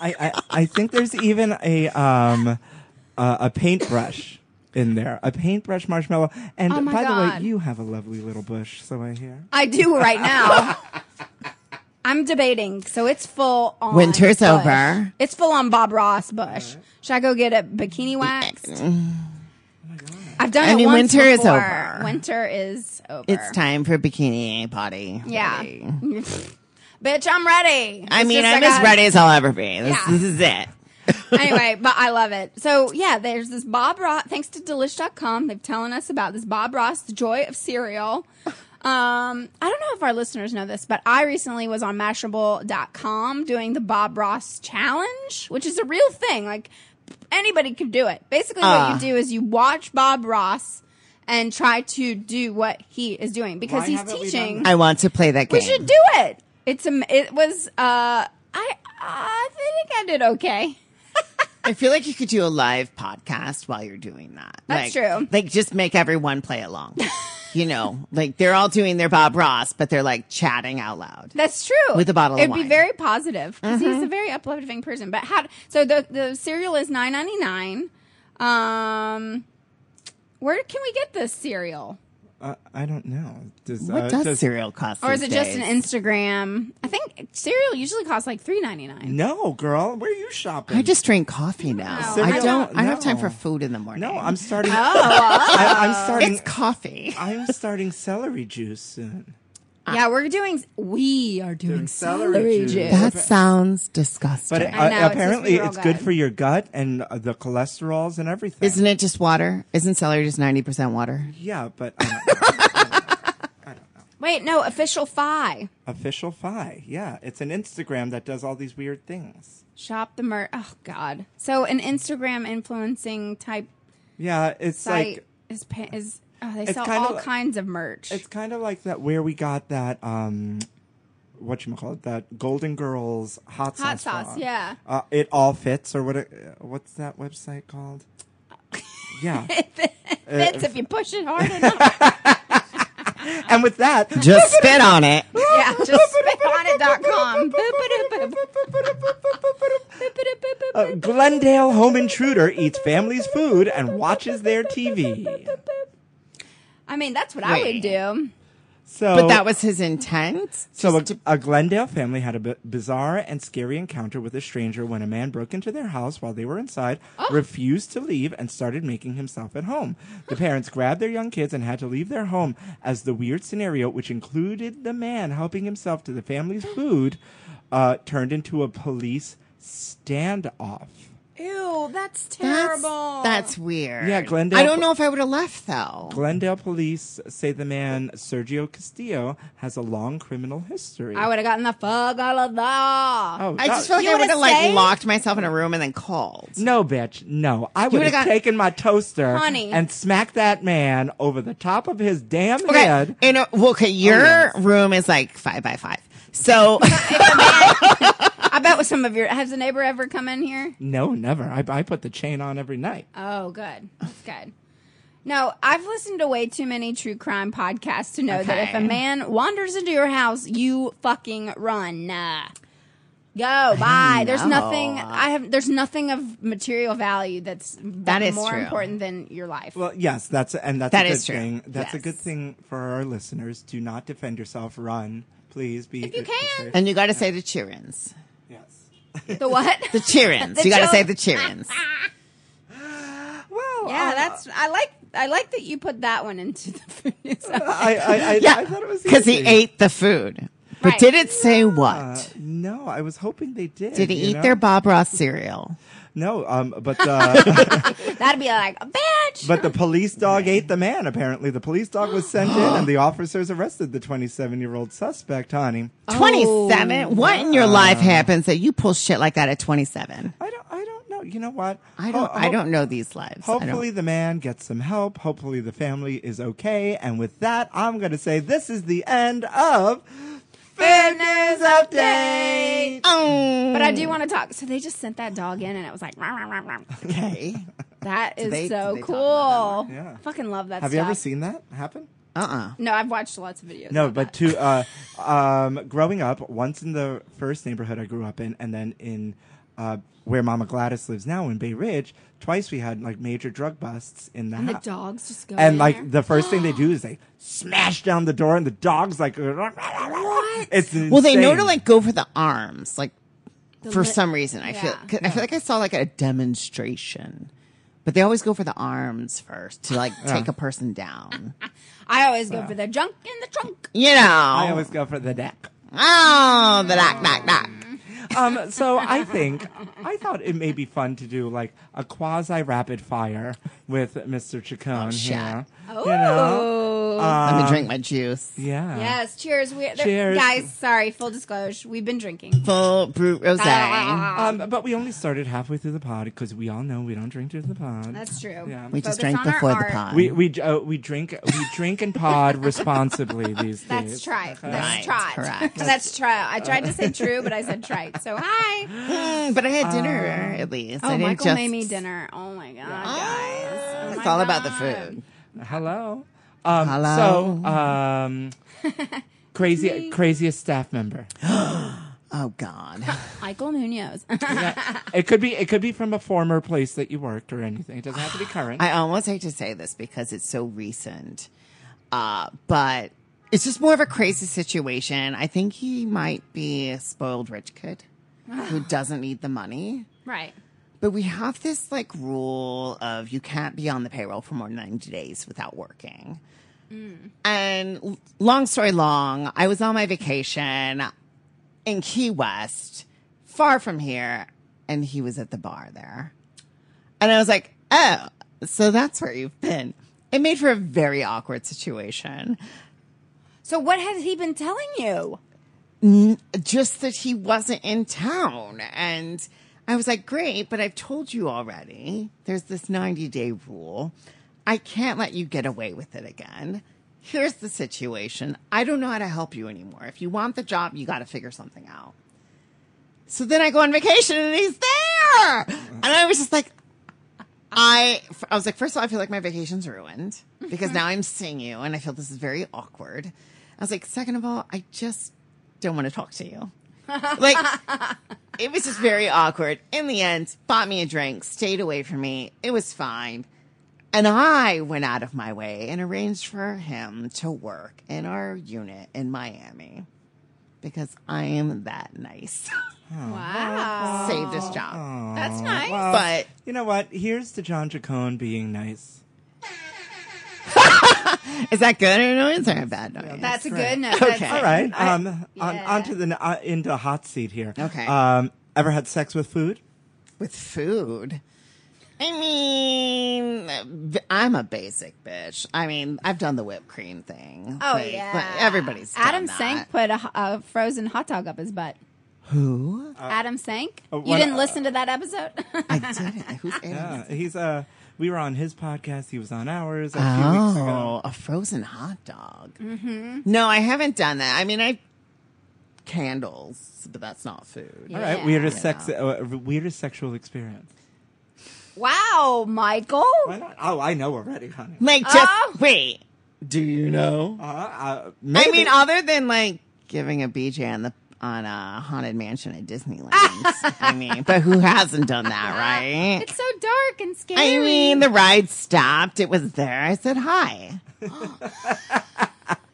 [SPEAKER 2] I, I I think there's even a um uh, a paintbrush in there, a paintbrush marshmallow. And
[SPEAKER 1] Oh my
[SPEAKER 2] by the
[SPEAKER 1] God.
[SPEAKER 2] way, you have a lovely little bush, so I hear.
[SPEAKER 1] I do right now. I'm debating, so it's full on.
[SPEAKER 3] Winter's
[SPEAKER 1] bush.
[SPEAKER 3] over.
[SPEAKER 1] It's full on Bob Ross bush. Should I go get a bikini waxed? I've done
[SPEAKER 3] I
[SPEAKER 1] it
[SPEAKER 3] mean,
[SPEAKER 1] once
[SPEAKER 3] winter is
[SPEAKER 1] before.
[SPEAKER 3] over.
[SPEAKER 1] Winter is over.
[SPEAKER 3] It's time for bikini body.
[SPEAKER 1] Yeah. Bitch, I'm ready.
[SPEAKER 3] I
[SPEAKER 1] It's
[SPEAKER 3] mean,
[SPEAKER 1] just
[SPEAKER 3] I'm
[SPEAKER 1] like
[SPEAKER 3] as
[SPEAKER 1] I-
[SPEAKER 3] ready as I'll ever be. This,
[SPEAKER 1] Yeah.
[SPEAKER 3] this is it.
[SPEAKER 1] Anyway, but I love it. So yeah, there's this Bob Ross. Thanks to Delish.com, they've telling us about this Bob Ross, the joy of cereal. Um, I don't know if our listeners know this, but I recently was on Mashable.com doing the Bob Ross challenge, which is a real thing. Like anybody can do it. Basically, what
[SPEAKER 3] Ah.
[SPEAKER 1] you do is you watch Bob Ross and try to do what he is doing because
[SPEAKER 2] Why
[SPEAKER 1] he's teaching.
[SPEAKER 3] I want to play that game.
[SPEAKER 1] We should do it. It's a. It was. Uh, I. I think I did okay.
[SPEAKER 3] I feel like you could do a live podcast while you're doing that.
[SPEAKER 1] That's
[SPEAKER 3] Like-
[SPEAKER 1] true.
[SPEAKER 3] Like just make everyone play along. you know, like they're all doing their Bob Ross, but they're like chatting out loud.
[SPEAKER 1] That's true.
[SPEAKER 3] With a bottle of
[SPEAKER 1] It'd be very positive because he's a very uplifting person. But how? So the the cereal is nine ninety nine. Um, where can we get this cereal?
[SPEAKER 2] Uh, I don't know. Does,
[SPEAKER 3] What
[SPEAKER 2] uh,
[SPEAKER 3] does
[SPEAKER 2] does-
[SPEAKER 3] cereal cost?
[SPEAKER 1] Or is
[SPEAKER 3] these
[SPEAKER 1] it just an Instagram? I think cereal usually costs like three ninety nine.
[SPEAKER 2] No, girl. Where are you shopping?
[SPEAKER 3] I just drink coffee now.
[SPEAKER 1] No,
[SPEAKER 3] I don't. I don't have time for food in the morning.
[SPEAKER 2] No, I'm starting.
[SPEAKER 1] Oh,
[SPEAKER 2] I, I'm starting.
[SPEAKER 3] It's coffee.
[SPEAKER 2] I'm starting celery juice soon.
[SPEAKER 1] Yeah, we're doing. We are doing,
[SPEAKER 2] Doing celery
[SPEAKER 1] celery,
[SPEAKER 2] juice.
[SPEAKER 1] juice.
[SPEAKER 3] That sounds disgusting.
[SPEAKER 2] But uh,
[SPEAKER 1] know, it's
[SPEAKER 2] apparently,
[SPEAKER 1] supposed to be
[SPEAKER 2] it's
[SPEAKER 1] real
[SPEAKER 2] good
[SPEAKER 1] good.
[SPEAKER 2] for your gut and uh, the cholesterols and everything.
[SPEAKER 3] Isn't it just water? Isn't celery just ninety percent water?
[SPEAKER 2] Yeah, but I don't know.
[SPEAKER 1] Wait, no, official Fi.
[SPEAKER 2] official Fi. Yeah, it's an Instagram that does all these weird things.
[SPEAKER 1] Shop the merch. Oh God. So an Instagram influencing type
[SPEAKER 2] Yeah, it's
[SPEAKER 1] site
[SPEAKER 2] like
[SPEAKER 1] is pa- is. Oh, they
[SPEAKER 2] It's
[SPEAKER 1] sell
[SPEAKER 2] kinda
[SPEAKER 1] all
[SPEAKER 2] like-
[SPEAKER 1] kinds of merch.
[SPEAKER 2] it's kind of like that where we got that um what you call it that Golden Girls hot sauce.
[SPEAKER 1] Hot sauce,
[SPEAKER 2] from.
[SPEAKER 1] yeah.
[SPEAKER 2] Uh, it all fits or what? It, uh, what's that website called? Yeah, it
[SPEAKER 1] Fits if you push it hard enough.
[SPEAKER 2] and with that,
[SPEAKER 3] Just spit on it.
[SPEAKER 1] yeah, just spitonit.com.
[SPEAKER 2] uh, Glendale home intruder eats family's food and watches their TV.
[SPEAKER 1] I mean, that's what I
[SPEAKER 3] Wait.
[SPEAKER 1] would do.
[SPEAKER 2] So,
[SPEAKER 3] But that was his intent.
[SPEAKER 2] So a,
[SPEAKER 3] to-
[SPEAKER 2] a Glendale family had a bizarre and scary encounter with a stranger when a man broke into their house while they were inside,
[SPEAKER 3] Oh.
[SPEAKER 2] refused to leave, and started making himself at home. The parents grabbed their young kids and had to leave their home as the weird scenario, which included the man helping himself to the family's food, uh, turned into a police standoff.
[SPEAKER 1] Ew, that's
[SPEAKER 3] that's,
[SPEAKER 1] terrible.
[SPEAKER 3] that's weird.
[SPEAKER 2] Yeah, Glendale-
[SPEAKER 3] I don't know if I would have left though.
[SPEAKER 2] Glendale police say the man, Sergio Castillo, has a long criminal history.
[SPEAKER 1] I would have gotten the fuck out of there.
[SPEAKER 2] oh,
[SPEAKER 3] I just
[SPEAKER 2] oh.
[SPEAKER 3] feel like
[SPEAKER 1] You
[SPEAKER 3] I would
[SPEAKER 1] would've
[SPEAKER 3] like locked myself in a room and then called.
[SPEAKER 2] No, bitch. No. I would
[SPEAKER 3] would've got-
[SPEAKER 2] taken my toaster
[SPEAKER 1] Honey.
[SPEAKER 2] and smacked that man over the top of his damn
[SPEAKER 3] Okay,
[SPEAKER 2] head.
[SPEAKER 3] in a, well, okay, oh, your
[SPEAKER 2] yes.
[SPEAKER 3] room is like five by five. So
[SPEAKER 1] I bet with some of your has a neighbor ever come in here?
[SPEAKER 2] No, never. I, I put the chain on every night.
[SPEAKER 1] Oh, good. That's good. No, I've listened to way too many true crime podcasts to know that if a man wanders into your house, you fucking run. Nah. Go bye. There's nothing. I have. There's nothing of material value that's
[SPEAKER 3] That is
[SPEAKER 1] more
[SPEAKER 3] true.
[SPEAKER 1] important than your life.
[SPEAKER 2] Well, yes, that's and that's
[SPEAKER 3] That
[SPEAKER 2] a good
[SPEAKER 3] is true.
[SPEAKER 2] thing. That's a good thing for our listeners. Do not defend yourself. Run, please. Be
[SPEAKER 1] If you can.
[SPEAKER 2] safe.
[SPEAKER 3] and you got to say the cheerins.
[SPEAKER 2] yes.
[SPEAKER 1] the what?
[SPEAKER 3] The cheerins.
[SPEAKER 1] The
[SPEAKER 3] you got to say the cheerins.
[SPEAKER 2] Well,
[SPEAKER 1] yeah,
[SPEAKER 2] uh,
[SPEAKER 1] that's. I like. I like that you put that one into the food.
[SPEAKER 2] I, I, I,
[SPEAKER 3] Yeah,
[SPEAKER 2] I thought it was
[SPEAKER 3] because he ate the food. But
[SPEAKER 1] Right.
[SPEAKER 3] did it say what?
[SPEAKER 2] Uh, no, I was hoping they did.
[SPEAKER 3] did he
[SPEAKER 2] you
[SPEAKER 3] eat
[SPEAKER 2] know?
[SPEAKER 3] their Bob Ross cereal?
[SPEAKER 2] No, um, but uh,
[SPEAKER 1] That'd be like, a bitch.
[SPEAKER 2] but the police dog ate the man. Apparently, the police dog was sent in, and the officers arrested the 27 year old suspect. Honey,
[SPEAKER 3] 27? what in your life happens that you pull shit like that at 27?
[SPEAKER 2] I don't, I don't know. You know what?
[SPEAKER 3] I don't,
[SPEAKER 2] Ho-
[SPEAKER 3] I don't know these lives. I don't-
[SPEAKER 2] Hopefully, the man gets some help. Hopefully, the family is okay. And with that, I'm going to say this is the end of Fitness Update.
[SPEAKER 3] Oh,
[SPEAKER 1] But I do want to talk. So they just sent that dog in, and it was like, "Rah, rah, rah, rah."
[SPEAKER 3] okay.
[SPEAKER 1] that is
[SPEAKER 3] they-
[SPEAKER 1] so cool.
[SPEAKER 2] Yeah.
[SPEAKER 1] Fucking love that.
[SPEAKER 2] Have you ever seen that happen?
[SPEAKER 3] Uh-uh.
[SPEAKER 1] No, I've watched lots of videos.
[SPEAKER 2] No, but
[SPEAKER 1] that.
[SPEAKER 2] to uh, um, growing up, once in the first neighborhood I grew up in, and then in uh, where Mama Gladys lives now in Bay Ridge, twice we had like major drug busts in the
[SPEAKER 1] and the
[SPEAKER 2] house.
[SPEAKER 1] dogs just go.
[SPEAKER 2] and
[SPEAKER 1] in
[SPEAKER 2] like
[SPEAKER 1] there.
[SPEAKER 2] the first thing they do is they smash down the door, and the dog's like,
[SPEAKER 1] What?
[SPEAKER 2] It's
[SPEAKER 3] Well, they know to like go for the arms, like for
[SPEAKER 1] li-
[SPEAKER 3] some reason. I feel,
[SPEAKER 1] Yeah.
[SPEAKER 3] 'cause I feel like I saw like a demonstration, but they always go for the arms first to like take a person down.
[SPEAKER 1] I always go for the junk in the trunk.
[SPEAKER 3] You know,
[SPEAKER 2] I always go for the deck.
[SPEAKER 3] oh the knock knock knock.
[SPEAKER 2] Um, so I think I thought it may be fun to do like a quasi rapid fire with Mr. Chacon
[SPEAKER 3] shit.
[SPEAKER 2] here.
[SPEAKER 1] Oh,
[SPEAKER 2] You know,
[SPEAKER 3] Let
[SPEAKER 2] Uh,
[SPEAKER 3] me drink my juice.
[SPEAKER 2] yeah.
[SPEAKER 1] yes. Cheers. We,
[SPEAKER 2] Cheers.
[SPEAKER 1] guys. Sorry, full disclosure. We've been drinking.
[SPEAKER 3] Full brute rosé.
[SPEAKER 2] Um, but we only started halfway through the pod because we all know we don't drink through the pod.
[SPEAKER 1] That's true.
[SPEAKER 2] Yeah.
[SPEAKER 3] We just
[SPEAKER 1] Focus
[SPEAKER 3] drank
[SPEAKER 1] on
[SPEAKER 3] before the pod.
[SPEAKER 2] we we uh, we drink we drink and pod responsibly these days.
[SPEAKER 1] That's trite. That's
[SPEAKER 3] Right,
[SPEAKER 1] trite.
[SPEAKER 3] correct.
[SPEAKER 1] That's trite. I tried to say true, but I said trite. So hi.
[SPEAKER 3] Mm, but I had dinner at least. I
[SPEAKER 1] Oh,
[SPEAKER 3] didn't
[SPEAKER 1] Michael
[SPEAKER 3] just,
[SPEAKER 1] made me dinner. Oh my god, guys. Oh
[SPEAKER 3] It's
[SPEAKER 1] my
[SPEAKER 3] all about the food.
[SPEAKER 2] Hello. Um,
[SPEAKER 3] Hello?
[SPEAKER 2] So, um, crazy, craziest staff member.
[SPEAKER 3] Oh God.
[SPEAKER 1] Michael Munoz.
[SPEAKER 2] Yeah. it could be. It could be from a former place that you worked or anything. It doesn't have to be current.
[SPEAKER 3] I almost hate to say this because it's so recent, uh, but it's just more of a crazy situation. I think he might be a spoiled rich kid who doesn't need the money.
[SPEAKER 1] right.
[SPEAKER 3] But we have this like rule of you can't be on the payroll for more than 90 days without working. Mm. And long story long, I was on my vacation in Key West, far from here, and he was at the bar there. And I was like, oh, so that's where you've been. It made for a very awkward situation.
[SPEAKER 1] So what has he been telling you?
[SPEAKER 3] just that he wasn't in town. And I was like, great, but I've told you already. There's this 90 day rule. I can't let you get away with it again. Here's the situation. I don't know how to help you anymore. If you want the job, you got to figure something out. So then I go on vacation and he's there. And I was just like, I, I was like, first of all, I feel like my vacation's ruined because now I'm seeing you and I feel this is very awkward. I was like, second of all, I just don't want to talk to you. Like, it was just very awkward. In the end, bought me a drink, stayed away from me. It was fine. And I went out of my way and arranged for him to work in our unit in Miami because I am that nice.
[SPEAKER 1] Wow.
[SPEAKER 3] Saved his job.
[SPEAKER 1] That's nice.
[SPEAKER 2] Well,
[SPEAKER 3] But
[SPEAKER 2] you know what? Here's to John Jacone being nice.
[SPEAKER 3] Is that good or noise or a bad noise?
[SPEAKER 1] That's a
[SPEAKER 2] great.
[SPEAKER 1] good note.
[SPEAKER 3] Okay.
[SPEAKER 1] That's-
[SPEAKER 2] All right.
[SPEAKER 1] I-
[SPEAKER 2] Um, on,
[SPEAKER 1] yeah.
[SPEAKER 2] onto the uh, into hot seat here.
[SPEAKER 3] Okay.
[SPEAKER 2] Um, ever had sex with food?
[SPEAKER 3] with food. I mean, I'm a basic bitch. I mean, I've done the whipped cream thing.
[SPEAKER 1] Oh
[SPEAKER 3] Like,
[SPEAKER 1] yeah.
[SPEAKER 3] like, everybody's done
[SPEAKER 1] Adam
[SPEAKER 3] that.
[SPEAKER 1] Sank put a, a frozen hot dog up his butt.
[SPEAKER 3] Who?
[SPEAKER 1] Adam Sank.
[SPEAKER 2] uh,
[SPEAKER 1] you
[SPEAKER 2] what-
[SPEAKER 1] didn't listen to that episode?
[SPEAKER 3] I didn't. Who's Adam?
[SPEAKER 2] Yeah, he's uh, we were on his podcast. He was on ours a few weeks ago.
[SPEAKER 3] Oh, a frozen hot dog. Mm-hmm. No, I haven't done that. I mean, I candles, but that's not food.
[SPEAKER 2] All right,
[SPEAKER 1] Yeah.
[SPEAKER 2] weirdest sex, uh, weirdest sexual experience.
[SPEAKER 1] wow, Michael.
[SPEAKER 2] Why not? Oh, I know already, honey.
[SPEAKER 3] Like, just
[SPEAKER 1] Oh.
[SPEAKER 3] wait. Do you know?
[SPEAKER 2] Uh, uh,
[SPEAKER 3] I
[SPEAKER 2] maybe.
[SPEAKER 3] mean, other than like giving a BJ on the on a haunted mansion at Disneyland. I mean, but who hasn't done that, right?
[SPEAKER 1] It's so dark and scary.
[SPEAKER 3] I mean, the ride stopped. It was there. I said hi.
[SPEAKER 1] it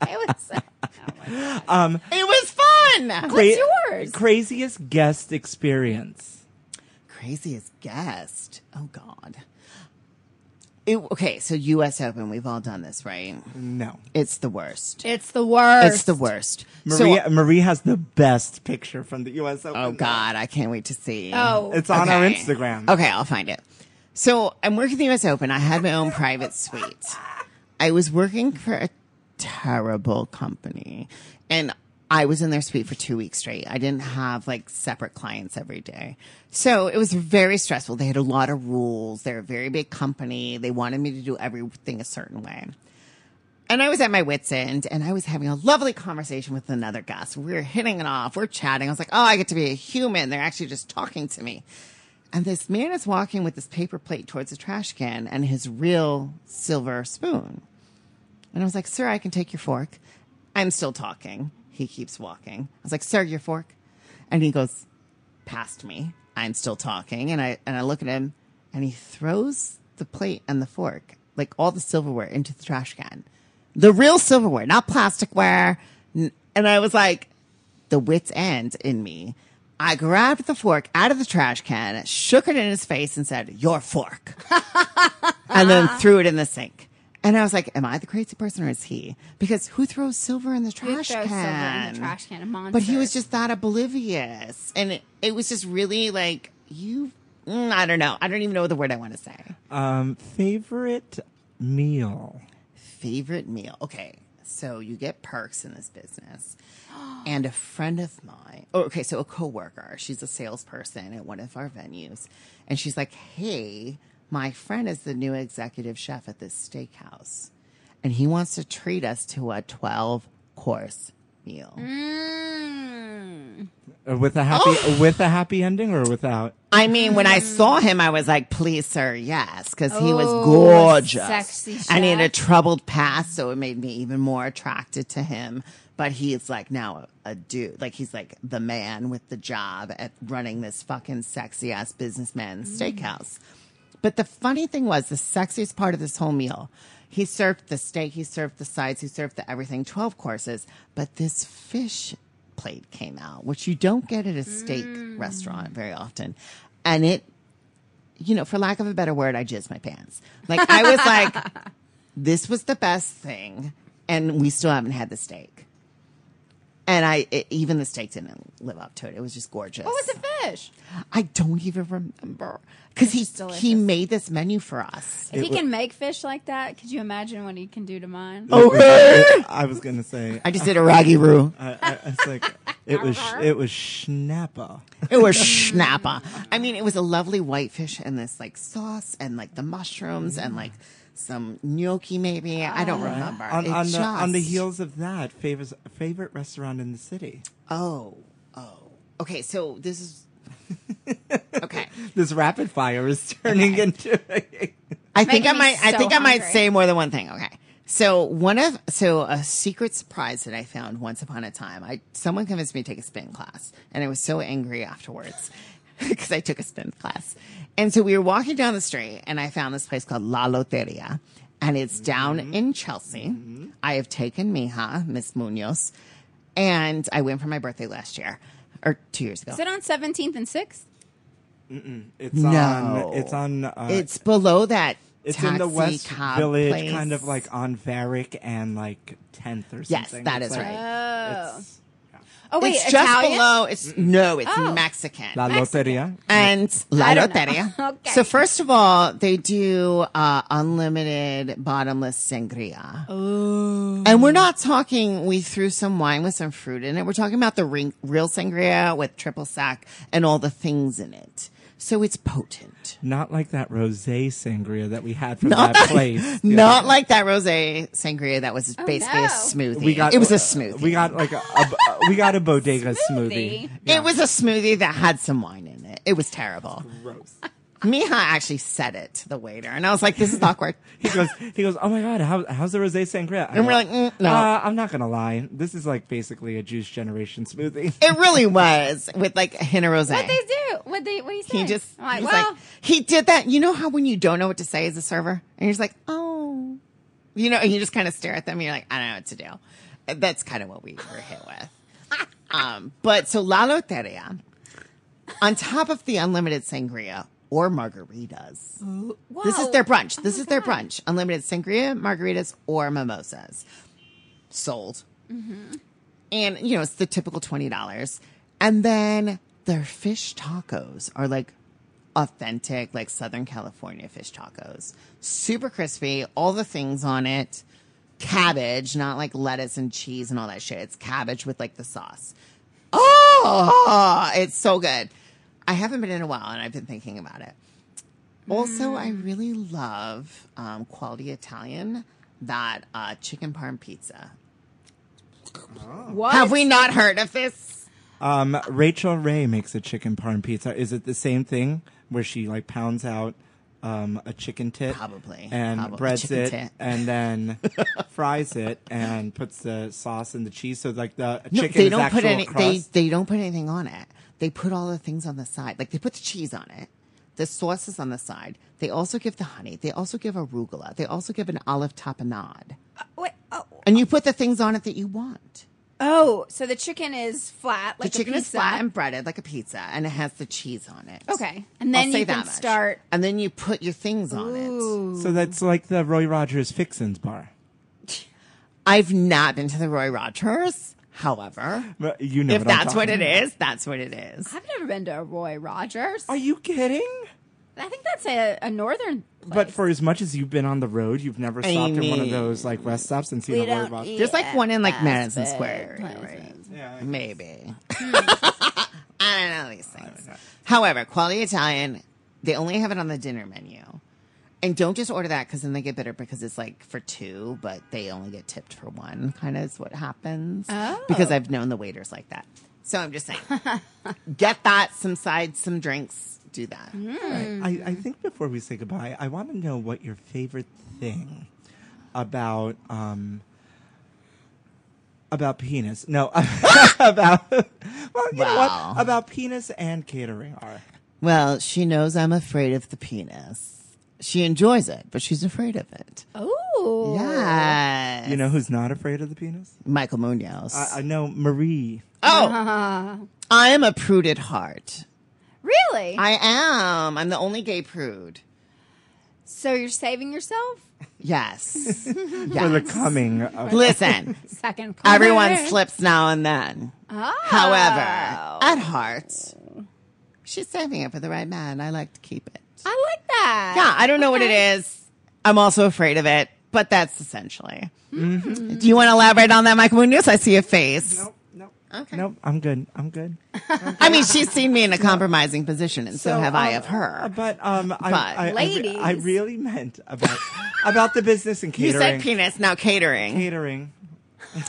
[SPEAKER 1] was. Oh my God.
[SPEAKER 3] Um, it was fun.
[SPEAKER 1] What's yours?
[SPEAKER 2] Craziest guest experience.
[SPEAKER 3] Craziest guest. Oh God. It, okay, so U.S. Open. We've all done this, right?
[SPEAKER 2] No.
[SPEAKER 3] It's the worst.
[SPEAKER 1] It's the worst.
[SPEAKER 3] It's the worst.
[SPEAKER 2] Maria,
[SPEAKER 3] So,
[SPEAKER 2] Marie has the best picture from the U.S. Open.
[SPEAKER 3] oh God, I can't wait to see.
[SPEAKER 1] Oh,
[SPEAKER 2] It's on our Instagram.
[SPEAKER 3] Okay, I'll find it. So I'm working the US Open. I had my own private suite. I was working for a terrible company and I was in their suite for two weeks straight. I didn't have like separate clients every day. So it was very stressful. They had a lot of rules. They're a very big company. They wanted me to do everything a certain way. And I was at my wits' end and I was having a lovely conversation with another guest. We were hitting it off. We're chatting. I was like, oh, I get to be a human. They're actually just talking to me. And this man is walking with this paper plate towards the trash can and his real silver spoon. And I was like, sir, I can take your fork. I'm still talking. He keeps walking. I was like, sir, your fork. And he goes past me. I'm still talking. And I, and I look at him and he throws the plate and the fork, like all the silverware into the trash can. The real silverware, not plasticware. And I was like, the wit's end in me. I grabbed the fork out of the trash can, shook it in his face, and said, Your fork. and then threw it in the sink. And I was like, Am I the crazy person or is he? Because who throws silver in the
[SPEAKER 1] You
[SPEAKER 3] trash
[SPEAKER 1] throw
[SPEAKER 3] can?
[SPEAKER 1] silver in the trash can. A monster.
[SPEAKER 3] But he was just that oblivious. And it, it was just really like, You, mm, I don't know. I don't even know the word I want to say.
[SPEAKER 2] Um, favorite meal.
[SPEAKER 3] favorite meal. Okay, so you get perks in this business. And a friend of mine, oh, okay, so a coworker, she's a salesperson at one of our venues, and she's like, "Hey, my friend is the new executive chef at this steakhouse, and he wants to treat us to a twelve course meal."
[SPEAKER 1] Mm.
[SPEAKER 2] With a happy with a happy ending or without?
[SPEAKER 3] I mean, when I saw him, I was like, please, sir, yes, because he was
[SPEAKER 1] Oh,
[SPEAKER 3] gorgeous.
[SPEAKER 1] sexy
[SPEAKER 3] and he had a troubled past, so it made me even more attracted to him. But he's like now a, a dude. Like he's like the man with the job at running this fucking sexy ass businessman steakhouse. But the funny thing was, the sexiest part of this whole meal, he served the steak, he served the sides, he served the everything, 12 courses. But this fish plate came out, which you don't get at a steak mm. restaurant very often. And it, you know, for lack of a better word, I jizzed my pants. Like, I was like, this was the best thing. And we still haven't had the steak. And I, it, even the steak didn't live up to it. It was just gorgeous.
[SPEAKER 1] What was the fish?
[SPEAKER 3] I don't even remember because he
[SPEAKER 1] delicious.
[SPEAKER 3] he made this menu for us.
[SPEAKER 1] If he can make fish like that, could you imagine what he can do to mine?
[SPEAKER 3] Oh.
[SPEAKER 2] I was gonna say.
[SPEAKER 3] I just did a raggy roux.
[SPEAKER 2] I, I, it's like it was. It was schnapper.
[SPEAKER 3] It was schnapper. I mean, it was a lovely white fish and this like sauce and like the mushrooms and like some gnocchi maybe. I don't ah. remember.
[SPEAKER 2] On, on the on the heels of that, favorite favorite restaurant in the city.
[SPEAKER 3] Oh, oh. Okay, so this is okay.
[SPEAKER 2] This rapid fire is turning into.
[SPEAKER 3] I think I
[SPEAKER 1] me
[SPEAKER 3] might. I
[SPEAKER 1] so
[SPEAKER 3] think I might say more than one thing. Okay. So one of so a secret surprise that I found once upon a time. I someone convinced me to take a spin class, and I was so angry afterwards because I took a spin class. And so we were walking down the street, and I found this place called La Loteria, and it's down mm-hmm. in Chelsea. Mm-hmm. I have taken Mija, Miss Munoz, and I went for my birthday last year or two years ago.
[SPEAKER 1] Is it on 17th and 6th?
[SPEAKER 2] It's
[SPEAKER 3] No.
[SPEAKER 2] on. It's on. Uh,
[SPEAKER 3] it's below that.
[SPEAKER 2] it's in the West Village,
[SPEAKER 3] place.
[SPEAKER 2] kind of like on Varick and like Tenth or
[SPEAKER 3] Yes,
[SPEAKER 2] something.
[SPEAKER 3] that
[SPEAKER 2] It's
[SPEAKER 3] is
[SPEAKER 2] like-
[SPEAKER 3] right.
[SPEAKER 2] it's-
[SPEAKER 1] Oh, wait,
[SPEAKER 3] it's just below. It's no, it's
[SPEAKER 1] Oh.
[SPEAKER 3] Mexican.
[SPEAKER 2] La Loteria.
[SPEAKER 3] and La
[SPEAKER 1] I don't know.
[SPEAKER 3] Loteria.
[SPEAKER 1] Okay.
[SPEAKER 3] So first of all, they do uh, unlimited bottomless sangria. And we're not talking. We threw some wine with some fruit in it. We're talking about the ring, real sangria with triple sec and all the things in it. So it's potent.
[SPEAKER 2] Not like that rosé sangria that we had from
[SPEAKER 3] Not
[SPEAKER 2] that
[SPEAKER 3] that-
[SPEAKER 2] place.
[SPEAKER 3] Not like that rosé sangria that was oh, basically
[SPEAKER 1] no.
[SPEAKER 3] a smoothie.
[SPEAKER 2] we got.
[SPEAKER 3] it was a smoothie.
[SPEAKER 2] We got like a, a we got a bodega smoothie.
[SPEAKER 1] Smoothie?
[SPEAKER 3] It was a smoothie that had some wine in it. It was terrible.
[SPEAKER 2] Gross.
[SPEAKER 3] Mija actually said it to the waiter, and I was like, "This is awkward."
[SPEAKER 2] He goes. He goes. Oh my god. How, how's the rosé sangria?
[SPEAKER 3] And we're like, mm, no.
[SPEAKER 2] Uh, I'm not gonna lie. This is like basically a juice generation smoothie.
[SPEAKER 3] It really was with like a hint of rosé.
[SPEAKER 1] What they do? What they? What you say?
[SPEAKER 3] he just
[SPEAKER 1] like,
[SPEAKER 3] he's
[SPEAKER 1] well,
[SPEAKER 3] like he did that. You know how when you don't know what to say as a server, and you're just like, "Oh," you know, and you just kind of stare at them. and You're like, "I don't know what to do." That's kind of what we were hit with. um, but so La Loteria, on top of the unlimited sangria or margaritas. This is their brunch.
[SPEAKER 1] Oh
[SPEAKER 3] this is their brunch. Unlimited sangria, margaritas, or mimosas. Sold.
[SPEAKER 1] Mm-hmm.
[SPEAKER 3] And, you know, it's the typical $20. And then their fish tacos are like authentic, like Southern California fish tacos. Super crispy, all the things on it. Cabbage, not like lettuce and cheese and all that shit. It's cabbage with like the sauce. Oh, it's so good. I haven't been in a while and I've been thinking about it. Also, I really love um, quality Italian, that uh, chicken parm pizza.
[SPEAKER 1] what?
[SPEAKER 3] Have we not heard of this?
[SPEAKER 2] Um, Rachael Ray makes a chicken parm pizza. Is it the same thing where she like pounds out um, a chicken tit,
[SPEAKER 3] Probably.
[SPEAKER 2] and
[SPEAKER 3] Probably.
[SPEAKER 2] breads
[SPEAKER 3] Chicken
[SPEAKER 2] it,
[SPEAKER 3] tit.
[SPEAKER 2] and then fries it and puts the sauce and the cheese? So like the
[SPEAKER 3] No,
[SPEAKER 2] chicken
[SPEAKER 3] they
[SPEAKER 2] is
[SPEAKER 3] don't
[SPEAKER 2] actual
[SPEAKER 3] put any.
[SPEAKER 2] crust.
[SPEAKER 3] They they don't put anything on it. They put all the things on the side. Like they put the cheese on it. The sauce is on the side. They also give the honey. They also give arugula. They also give an olive tapenade.
[SPEAKER 1] Uh, wait, oh,
[SPEAKER 3] And you put the things on it that you want.
[SPEAKER 1] oh, so the chicken is flat, like
[SPEAKER 3] the chicken is flat and breaded like a pizza, and it has the cheese on it.
[SPEAKER 1] Okay, and then
[SPEAKER 3] I'll
[SPEAKER 1] you
[SPEAKER 3] that
[SPEAKER 1] can
[SPEAKER 3] much.
[SPEAKER 1] start.
[SPEAKER 3] And then you put your things on it.
[SPEAKER 2] So that's like the Roy Rogers Fixins bar.
[SPEAKER 3] I've not been to the Roy Rogers. However,
[SPEAKER 2] But You know
[SPEAKER 3] if
[SPEAKER 2] what I'm
[SPEAKER 3] that's what
[SPEAKER 2] talking
[SPEAKER 3] it
[SPEAKER 2] about.
[SPEAKER 3] is, that's what it is.
[SPEAKER 1] I've never been to Roy Rogers.
[SPEAKER 2] Are you kidding?
[SPEAKER 1] I think that's a, a northern.
[SPEAKER 2] But for as much as you've been on the road, you've never
[SPEAKER 3] I
[SPEAKER 2] stopped in one of those like rest stops and seen
[SPEAKER 1] We
[SPEAKER 2] a Roy
[SPEAKER 1] don't
[SPEAKER 2] Rogers.
[SPEAKER 3] There's like one in like Madison Square, right?
[SPEAKER 2] Yeah,
[SPEAKER 3] Maybe. I don't know these things. However, quality Italian, they only have it on the dinner menu. And don't just order that because then they get bitter because it's like for two, but they only get tipped for one, kind of is what happens.
[SPEAKER 1] Oh.
[SPEAKER 3] Because I've known the waiters like that. So I'm just saying, get that, some sides, some drinks, do that.
[SPEAKER 2] I, I think before we say goodbye, I want to know what your favorite thing about um about penis. No, about well, you know
[SPEAKER 3] Wow.
[SPEAKER 2] what? About penis and catering are.
[SPEAKER 3] Well, she knows I'm afraid of the penis. She enjoys it, but she's afraid of it.
[SPEAKER 1] Oh.
[SPEAKER 3] Yeah.
[SPEAKER 2] You know who's not afraid of the penis?
[SPEAKER 3] Michael Munoz.
[SPEAKER 2] I, I know Marie.
[SPEAKER 3] oh, I am a prude at heart.
[SPEAKER 1] Really?
[SPEAKER 3] I am. I'm the only gay prude.
[SPEAKER 1] so you're saving yourself?
[SPEAKER 3] Yes.
[SPEAKER 2] For the coming of
[SPEAKER 3] Listen,
[SPEAKER 1] Second.
[SPEAKER 3] everyone slips now and then.
[SPEAKER 1] Oh.
[SPEAKER 3] However, at heart, she's saving it for the right man. I like to keep it.
[SPEAKER 1] I like that.
[SPEAKER 3] Yeah, I don't know what it is. I'm also afraid of it, but that's essentially.
[SPEAKER 2] Mm-hmm.
[SPEAKER 3] Do you want to elaborate on that, Michael Munoz? I see a face.
[SPEAKER 2] Nope, nope.
[SPEAKER 3] Okay.
[SPEAKER 2] Nope, I'm good. I'm good.
[SPEAKER 3] I mean, she's seen me in a compromising position, and so, have I
[SPEAKER 2] um,
[SPEAKER 3] of her.
[SPEAKER 2] But um, I,
[SPEAKER 3] But-
[SPEAKER 2] I, I,
[SPEAKER 1] Ladies.
[SPEAKER 2] I really meant about about the business and catering.
[SPEAKER 3] You
[SPEAKER 2] catering.
[SPEAKER 3] said penis, now catering.
[SPEAKER 2] catering.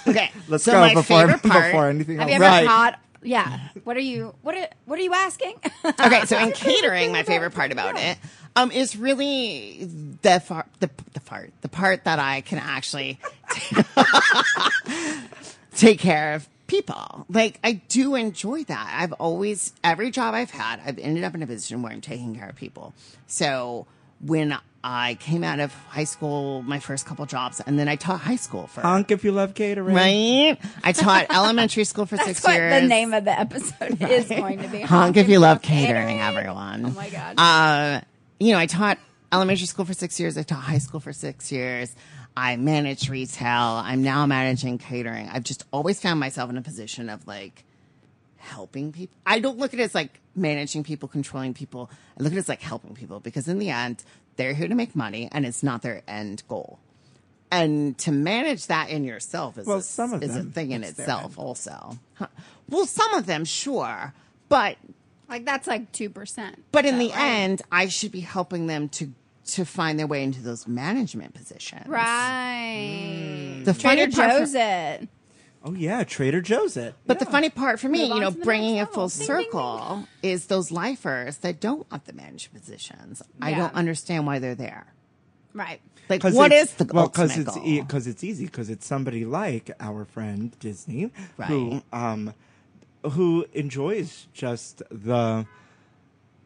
[SPEAKER 3] Okay,
[SPEAKER 2] Let's
[SPEAKER 3] so
[SPEAKER 2] go
[SPEAKER 3] my
[SPEAKER 2] before
[SPEAKER 3] favorite part.
[SPEAKER 2] before anything
[SPEAKER 1] Have
[SPEAKER 2] else.
[SPEAKER 1] you ever
[SPEAKER 3] Right.
[SPEAKER 1] taught? Yeah. What are you? What are What are you asking?
[SPEAKER 3] okay, so in catering, my favorite part about it um, is really the far, the the part the part that I can actually take care of people. Like I do enjoy that. I've always every job I've had, I've ended up in a position where I'm taking care of people. So when I came out of high school, my first couple jobs, and then I taught high school for
[SPEAKER 2] Honk if you love catering.
[SPEAKER 3] right. I taught elementary school for
[SPEAKER 1] That's
[SPEAKER 3] six
[SPEAKER 1] what
[SPEAKER 3] years.
[SPEAKER 1] the name of the episode is going to be.
[SPEAKER 3] Honk if you love catering, everyone.
[SPEAKER 1] Oh my god.
[SPEAKER 3] Uh, you know, I taught elementary school for six years. I taught high school for six years. I managed retail. I'm now managing catering. I've just always found myself in a position of like helping people. I don't look at it as like managing people, controlling people. I look at it as like helping people because in the end, they're here to make money and it's not their end goal. And to manage that in yourself is,
[SPEAKER 2] Well,
[SPEAKER 3] a,
[SPEAKER 2] some of
[SPEAKER 3] is a thing in itself, also. Huh. Well, some of them, sure. But
[SPEAKER 1] like that's like two percent.
[SPEAKER 3] but in the end, I should be helping them to to find their way into those management positions.
[SPEAKER 1] Right.
[SPEAKER 3] The funny
[SPEAKER 1] Trader
[SPEAKER 3] part for-
[SPEAKER 1] it.
[SPEAKER 2] Oh yeah, Trader Joe's it.
[SPEAKER 3] But the funny part for me,
[SPEAKER 1] Move
[SPEAKER 3] you know, bringing
[SPEAKER 1] next
[SPEAKER 3] it full
[SPEAKER 1] level. Ding, ding, ding.
[SPEAKER 3] circle is those lifers that don't want the management positions. I don't understand why they're there.
[SPEAKER 1] Right.
[SPEAKER 3] Like what is the
[SPEAKER 2] well?
[SPEAKER 3] ultimate
[SPEAKER 2] Because it's
[SPEAKER 3] goal?
[SPEAKER 2] because it's easy because it's somebody like our friend Disney who um who enjoys just the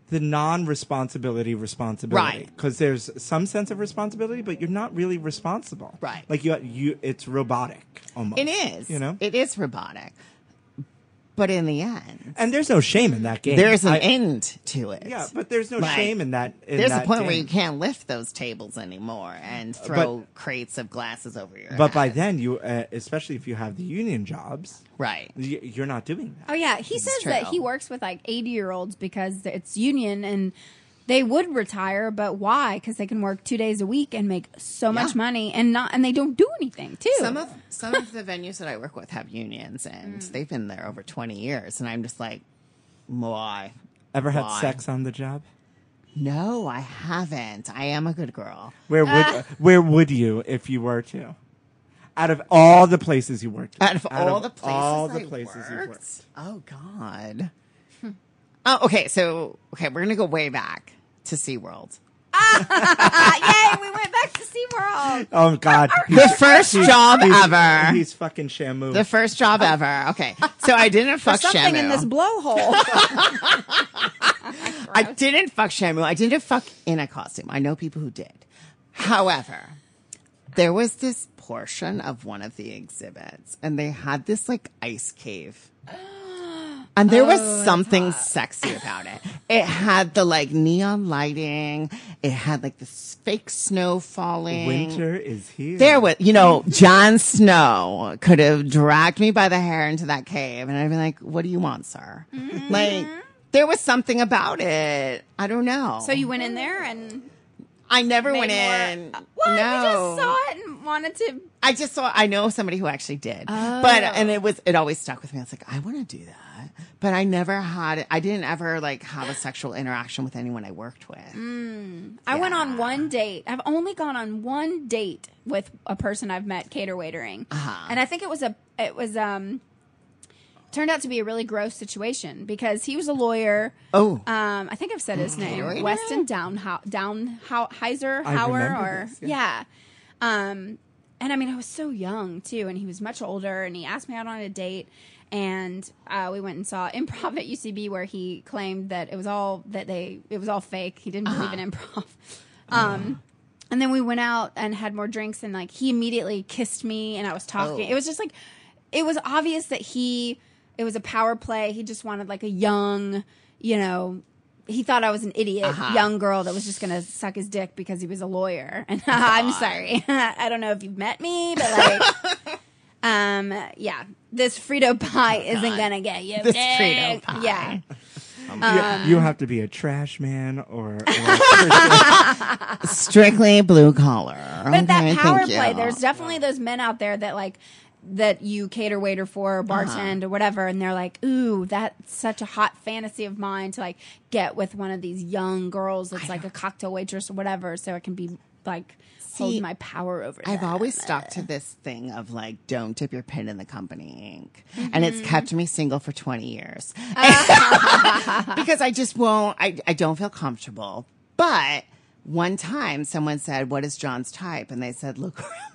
[SPEAKER 2] the non-responsibility responsibility
[SPEAKER 3] Right.
[SPEAKER 2] because there's some sense of responsibility but you're not really responsible
[SPEAKER 3] Right.
[SPEAKER 2] like you you it's robotic almost
[SPEAKER 3] it is.
[SPEAKER 2] you know
[SPEAKER 3] it is robotic. But in the end,
[SPEAKER 2] and there's no shame in that game
[SPEAKER 3] there's an
[SPEAKER 2] I-
[SPEAKER 3] end to it.
[SPEAKER 2] yeah but there's no
[SPEAKER 3] Right.
[SPEAKER 2] shame in that in
[SPEAKER 3] There's a
[SPEAKER 2] that
[SPEAKER 3] point where you can't lift those tables anymore and throw crates of glasses over your
[SPEAKER 2] but by then you uh, especially if you have the union jobs
[SPEAKER 3] right.
[SPEAKER 2] y- you're not doing that
[SPEAKER 1] Oh yeah, he
[SPEAKER 3] This is
[SPEAKER 1] says that he works with like 80 year olds because it's union and they would retire, but why? Because they can work two days a week and make so much money and not and they don't do anything too.
[SPEAKER 3] Some of some of the venues that I work with have unions, and
[SPEAKER 1] Mm.
[SPEAKER 3] they've been there over twenty years, and I'm just like, why?
[SPEAKER 2] ever had
[SPEAKER 3] Why?
[SPEAKER 2] sex on the job
[SPEAKER 3] No, I haven't. I am a good girl.
[SPEAKER 2] Where would
[SPEAKER 1] Ah.
[SPEAKER 2] where would you if you were to? Out of all the places you worked,
[SPEAKER 3] Out of all the places,
[SPEAKER 2] all the
[SPEAKER 3] I
[SPEAKER 2] places you
[SPEAKER 3] worked,
[SPEAKER 2] worked,
[SPEAKER 3] oh god. Oh, okay. So, okay, we're gonna go way back to SeaWorld.
[SPEAKER 1] Ah, yay, we went back to SeaWorld.
[SPEAKER 2] oh god,
[SPEAKER 3] The first job
[SPEAKER 2] he's,
[SPEAKER 3] ever.
[SPEAKER 2] He's fucking Shamu.
[SPEAKER 3] The first job ever. Okay, so I didn't fuck
[SPEAKER 1] There's something
[SPEAKER 3] Shamu.
[SPEAKER 1] in this blowhole.
[SPEAKER 3] I didn't fuck Shamu. I didn't fuck in a costume. I know people who did. However, there was this portion of one of the exhibits, and they had this like ice cave. And there was oh, something sexy about it. It had the like neon lighting. It had like this fake snow falling.
[SPEAKER 2] Winter is here.
[SPEAKER 3] There was, you know, Jon Snow could have dragged me by the hair into that cave, and I'd be like, "What do you want, sir?" Mm-hmm. Like, there was something about it. I don't know.
[SPEAKER 1] so you went in there and
[SPEAKER 3] I never went
[SPEAKER 1] more-
[SPEAKER 3] in.
[SPEAKER 1] Uh, what?
[SPEAKER 3] No,
[SPEAKER 1] You just saw it and wanted to.
[SPEAKER 3] I just saw. I know somebody who actually did,
[SPEAKER 1] Oh.
[SPEAKER 3] but and it was. It always stuck with me. I was like, I want to do that, but I never had. I didn't ever like have a sexual interaction with anyone I worked with.
[SPEAKER 1] Mm. I went on one date. I've only gone on one date with a person I've met cater waitering,
[SPEAKER 3] Uh-huh.
[SPEAKER 1] and I think it was a it was um turned out to be a really gross situation because he was a lawyer.
[SPEAKER 3] Oh.
[SPEAKER 1] um, I think I've said his name,
[SPEAKER 3] Caterer?
[SPEAKER 1] Weston Down Downheiser
[SPEAKER 2] I
[SPEAKER 1] Hauer, or
[SPEAKER 2] this,
[SPEAKER 1] yeah. Um, and I mean, I was so young too, and he was much older, and he asked me out on a date. And uh, we went and saw improv at UCB, where he claimed that it was all that they it was all fake. He didn't believe in improv. Um, and then we went out and had more drinks, and like he immediately kissed me, and I was talking.
[SPEAKER 3] Oh.
[SPEAKER 1] It was just like, it was obvious that he, it was a power play. He just wanted like a young, you know, he thought I was an idiot,
[SPEAKER 3] Uh-huh.
[SPEAKER 1] young girl that was just gonna suck his dick because he was a lawyer. And I'm sorry, I don't know if you've met me, but like, um, yeah, this Frito pie isn't gonna get you.
[SPEAKER 3] This
[SPEAKER 1] dick.
[SPEAKER 3] Frito pie.
[SPEAKER 1] yeah.
[SPEAKER 2] you, you have to be a trash man or, or
[SPEAKER 3] Strictly blue collar.
[SPEAKER 1] But that power
[SPEAKER 3] thank you.
[SPEAKER 1] play, there's definitely those men out there that like that you cater waiter for or bartend or whatever, and they're like, "Ooh, that's such a hot fantasy of mine to like get with one of these young girls that's like a cocktail waitress or whatever, so it can be like hold my power over."
[SPEAKER 3] I've always stuck to this thing of like, don't dip your pen in the company ink. And
[SPEAKER 1] Mm-hmm.
[SPEAKER 3] it's kept me single for 20 years. because I just won't, I, I don't feel comfortable. But one time someone said, What is John's type? And they said, Look around.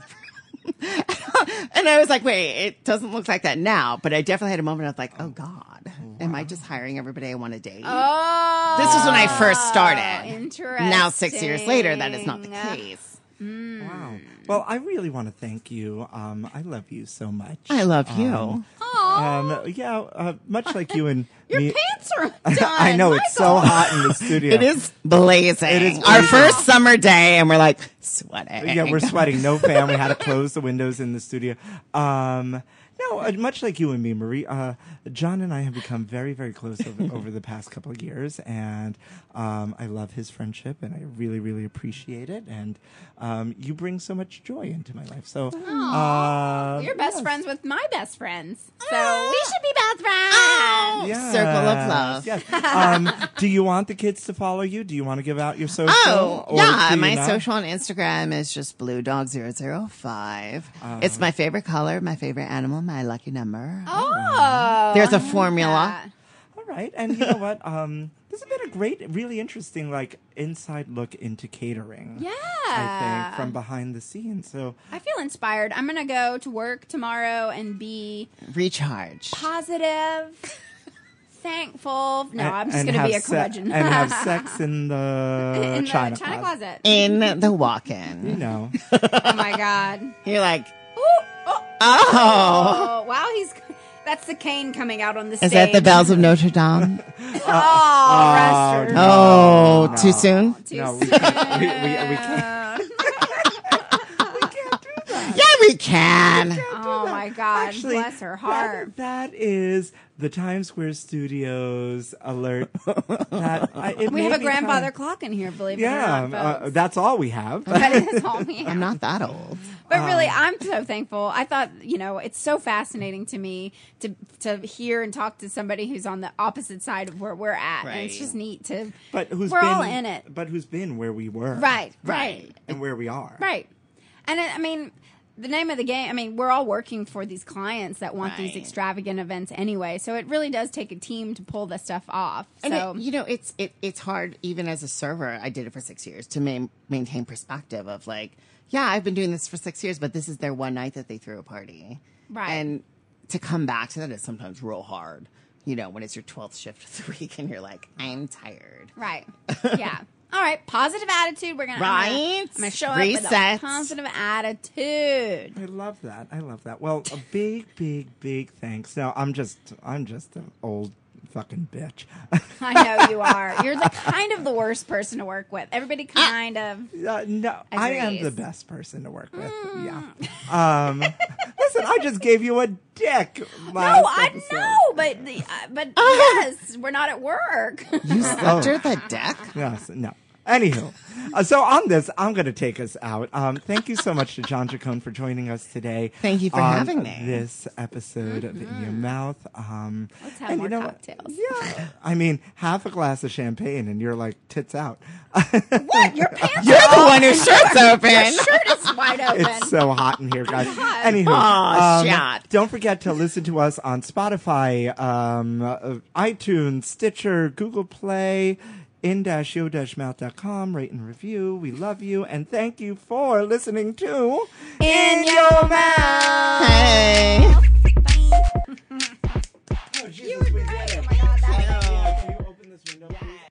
[SPEAKER 3] and I was like, Wait, it doesn't look like that now. But I definitely had a moment of like, Oh God, am I just hiring everybody I want to date?
[SPEAKER 1] Oh,
[SPEAKER 3] this was when I first started.
[SPEAKER 1] Interesting.
[SPEAKER 3] Now, six years later, that is not the oh, case.
[SPEAKER 2] wow. Well, I really want to thank you. Um, I love you so much.
[SPEAKER 3] I love you.
[SPEAKER 2] Um, um, yeah, uh, much like you and
[SPEAKER 1] your
[SPEAKER 2] me.
[SPEAKER 1] pants are done.
[SPEAKER 2] I know it's so hot in the studio.
[SPEAKER 3] It is blazing.
[SPEAKER 2] It is
[SPEAKER 3] our first summer day, and we're like sweating.
[SPEAKER 2] Yeah, we're sweating. No fan. We had to close the windows in the studio. Um, no, uh, much like you and me, Marie, uh, John and I have become very, very close over, over the past couple of years, and um, I love his friendship, and I really, really appreciate it. And um, you bring so much joy into my life. So, uh,
[SPEAKER 1] You're best
[SPEAKER 2] yes.
[SPEAKER 1] friends with my best friends, so we should be best friends.
[SPEAKER 2] Yes,
[SPEAKER 3] Circle of love.
[SPEAKER 2] Yes. Um, do you want the kids to follow you? Do you want to give out your social?
[SPEAKER 3] Oh,
[SPEAKER 2] or
[SPEAKER 3] yeah.
[SPEAKER 2] do you
[SPEAKER 3] My
[SPEAKER 2] not?
[SPEAKER 3] social on Instagram is just bluedog005.
[SPEAKER 2] Uh.
[SPEAKER 3] it's my favorite color, my favorite animal, my lucky number.
[SPEAKER 1] Oh,
[SPEAKER 3] There's a formula.
[SPEAKER 2] All right, and you know what? Um, this has been a great, really interesting, like inside look into catering.
[SPEAKER 1] Yeah.
[SPEAKER 2] I think from behind the scenes. So
[SPEAKER 1] I feel inspired. I'm gonna go to work tomorrow and be
[SPEAKER 3] Recharge.
[SPEAKER 1] positive, thankful. No,
[SPEAKER 2] and-
[SPEAKER 1] I'm just gonna be a
[SPEAKER 2] have se- and have sex in the
[SPEAKER 1] in
[SPEAKER 2] china,
[SPEAKER 1] the china
[SPEAKER 2] closet.
[SPEAKER 1] closet.
[SPEAKER 3] In the walk in.
[SPEAKER 2] You know,
[SPEAKER 1] oh my god.
[SPEAKER 3] You're like,
[SPEAKER 1] Ooh, oh,
[SPEAKER 3] oh.
[SPEAKER 1] oh, wow, he's. That's the cane coming out on the stage.
[SPEAKER 3] Is that the bells of Notre Dame?
[SPEAKER 1] Oh, rest her-
[SPEAKER 3] Oh,
[SPEAKER 2] no.
[SPEAKER 3] too soon?
[SPEAKER 1] Too
[SPEAKER 2] no, we can't. We, we, we can't.
[SPEAKER 1] soon.
[SPEAKER 3] Yeah, we can.
[SPEAKER 1] Oh my God!
[SPEAKER 2] Actually,
[SPEAKER 1] Bless her heart.
[SPEAKER 2] That, that is the Times Square Studios alert. That I,
[SPEAKER 1] we have a grandfather
[SPEAKER 2] kind
[SPEAKER 1] clock in here. Believe
[SPEAKER 2] of-
[SPEAKER 1] it or
[SPEAKER 2] Yeah,
[SPEAKER 1] not,
[SPEAKER 2] uh, that's all we have.
[SPEAKER 1] that is all we have.
[SPEAKER 3] I'm not that old.
[SPEAKER 1] But really,
[SPEAKER 2] Um,
[SPEAKER 1] I'm so thankful. I thought, you know, it's so fascinating to me to to hear and talk to somebody who's on the opposite side of where we're at, and it's just neat to.
[SPEAKER 2] But who's
[SPEAKER 1] we're
[SPEAKER 2] been,
[SPEAKER 1] all in it,
[SPEAKER 2] But who's been where we were?
[SPEAKER 1] right? Right.
[SPEAKER 3] Right.
[SPEAKER 2] And where we are.
[SPEAKER 1] Right. And I I mean, the name of the game. I mean, we're all working for these clients that want these extravagant events anyway. So it really does take a team to pull this stuff off.
[SPEAKER 3] And
[SPEAKER 1] so
[SPEAKER 3] it, you know, it's it, it's hard even as a server. I did it for six years to ma- maintain perspective of like, yeah, I've been doing this for six years, but this is their one night that they threw a party,
[SPEAKER 1] Right.
[SPEAKER 3] And to come back to that is sometimes real hard. You know, when it's your twelfth shift of the week and you're like, I'm tired.
[SPEAKER 1] right. Yeah. All right. Positive attitude. We're gonna I'm gonna- I'm gonna show up with a positive attitude.
[SPEAKER 2] I love that. I love that. Well, a big, big, big thanks. Now, I'm just, I'm just an old fucking bitch.
[SPEAKER 1] I know you are. You're the kind of the worst person to work with. Everybody kind of.
[SPEAKER 2] Uh, no, I am the best person to work with. Yeah. Um, listen, I just gave you a dick.
[SPEAKER 1] No, I
[SPEAKER 2] episode.
[SPEAKER 1] know, but the, uh, but yes, we're not at work.
[SPEAKER 3] You slept
[SPEAKER 2] Oh.
[SPEAKER 3] under the deck.
[SPEAKER 2] Yes, no. Anywho, Uh, so on this, I'm going to take us out. Um, thank you so much to John Jacone for joining us today.
[SPEAKER 3] Thank you for
[SPEAKER 2] on
[SPEAKER 3] having me.
[SPEAKER 2] This episode of In Your Mouth. Um,
[SPEAKER 1] Let's have
[SPEAKER 2] and
[SPEAKER 1] more
[SPEAKER 2] you know
[SPEAKER 1] cocktails.
[SPEAKER 2] Yeah, I mean, half a glass of champagne, and you're like tits out.
[SPEAKER 1] What? Your pants
[SPEAKER 3] You're the one whose shirt's open.
[SPEAKER 1] Your shirt is wide open.
[SPEAKER 2] It's so hot in here, guys.
[SPEAKER 1] hot.
[SPEAKER 2] Anywho,
[SPEAKER 3] Aw,
[SPEAKER 2] um,
[SPEAKER 3] shot.
[SPEAKER 2] don't forget to listen to us on Spotify, um, uh, iTunes, Stitcher, Google Play, in-yo-mouth.com. Rate and review. We love you and thank you for listening to
[SPEAKER 1] In Your Mouth.
[SPEAKER 3] Hey.
[SPEAKER 2] Oh, Jesus, you were right. Oh, my God. That. Can you open this window, please?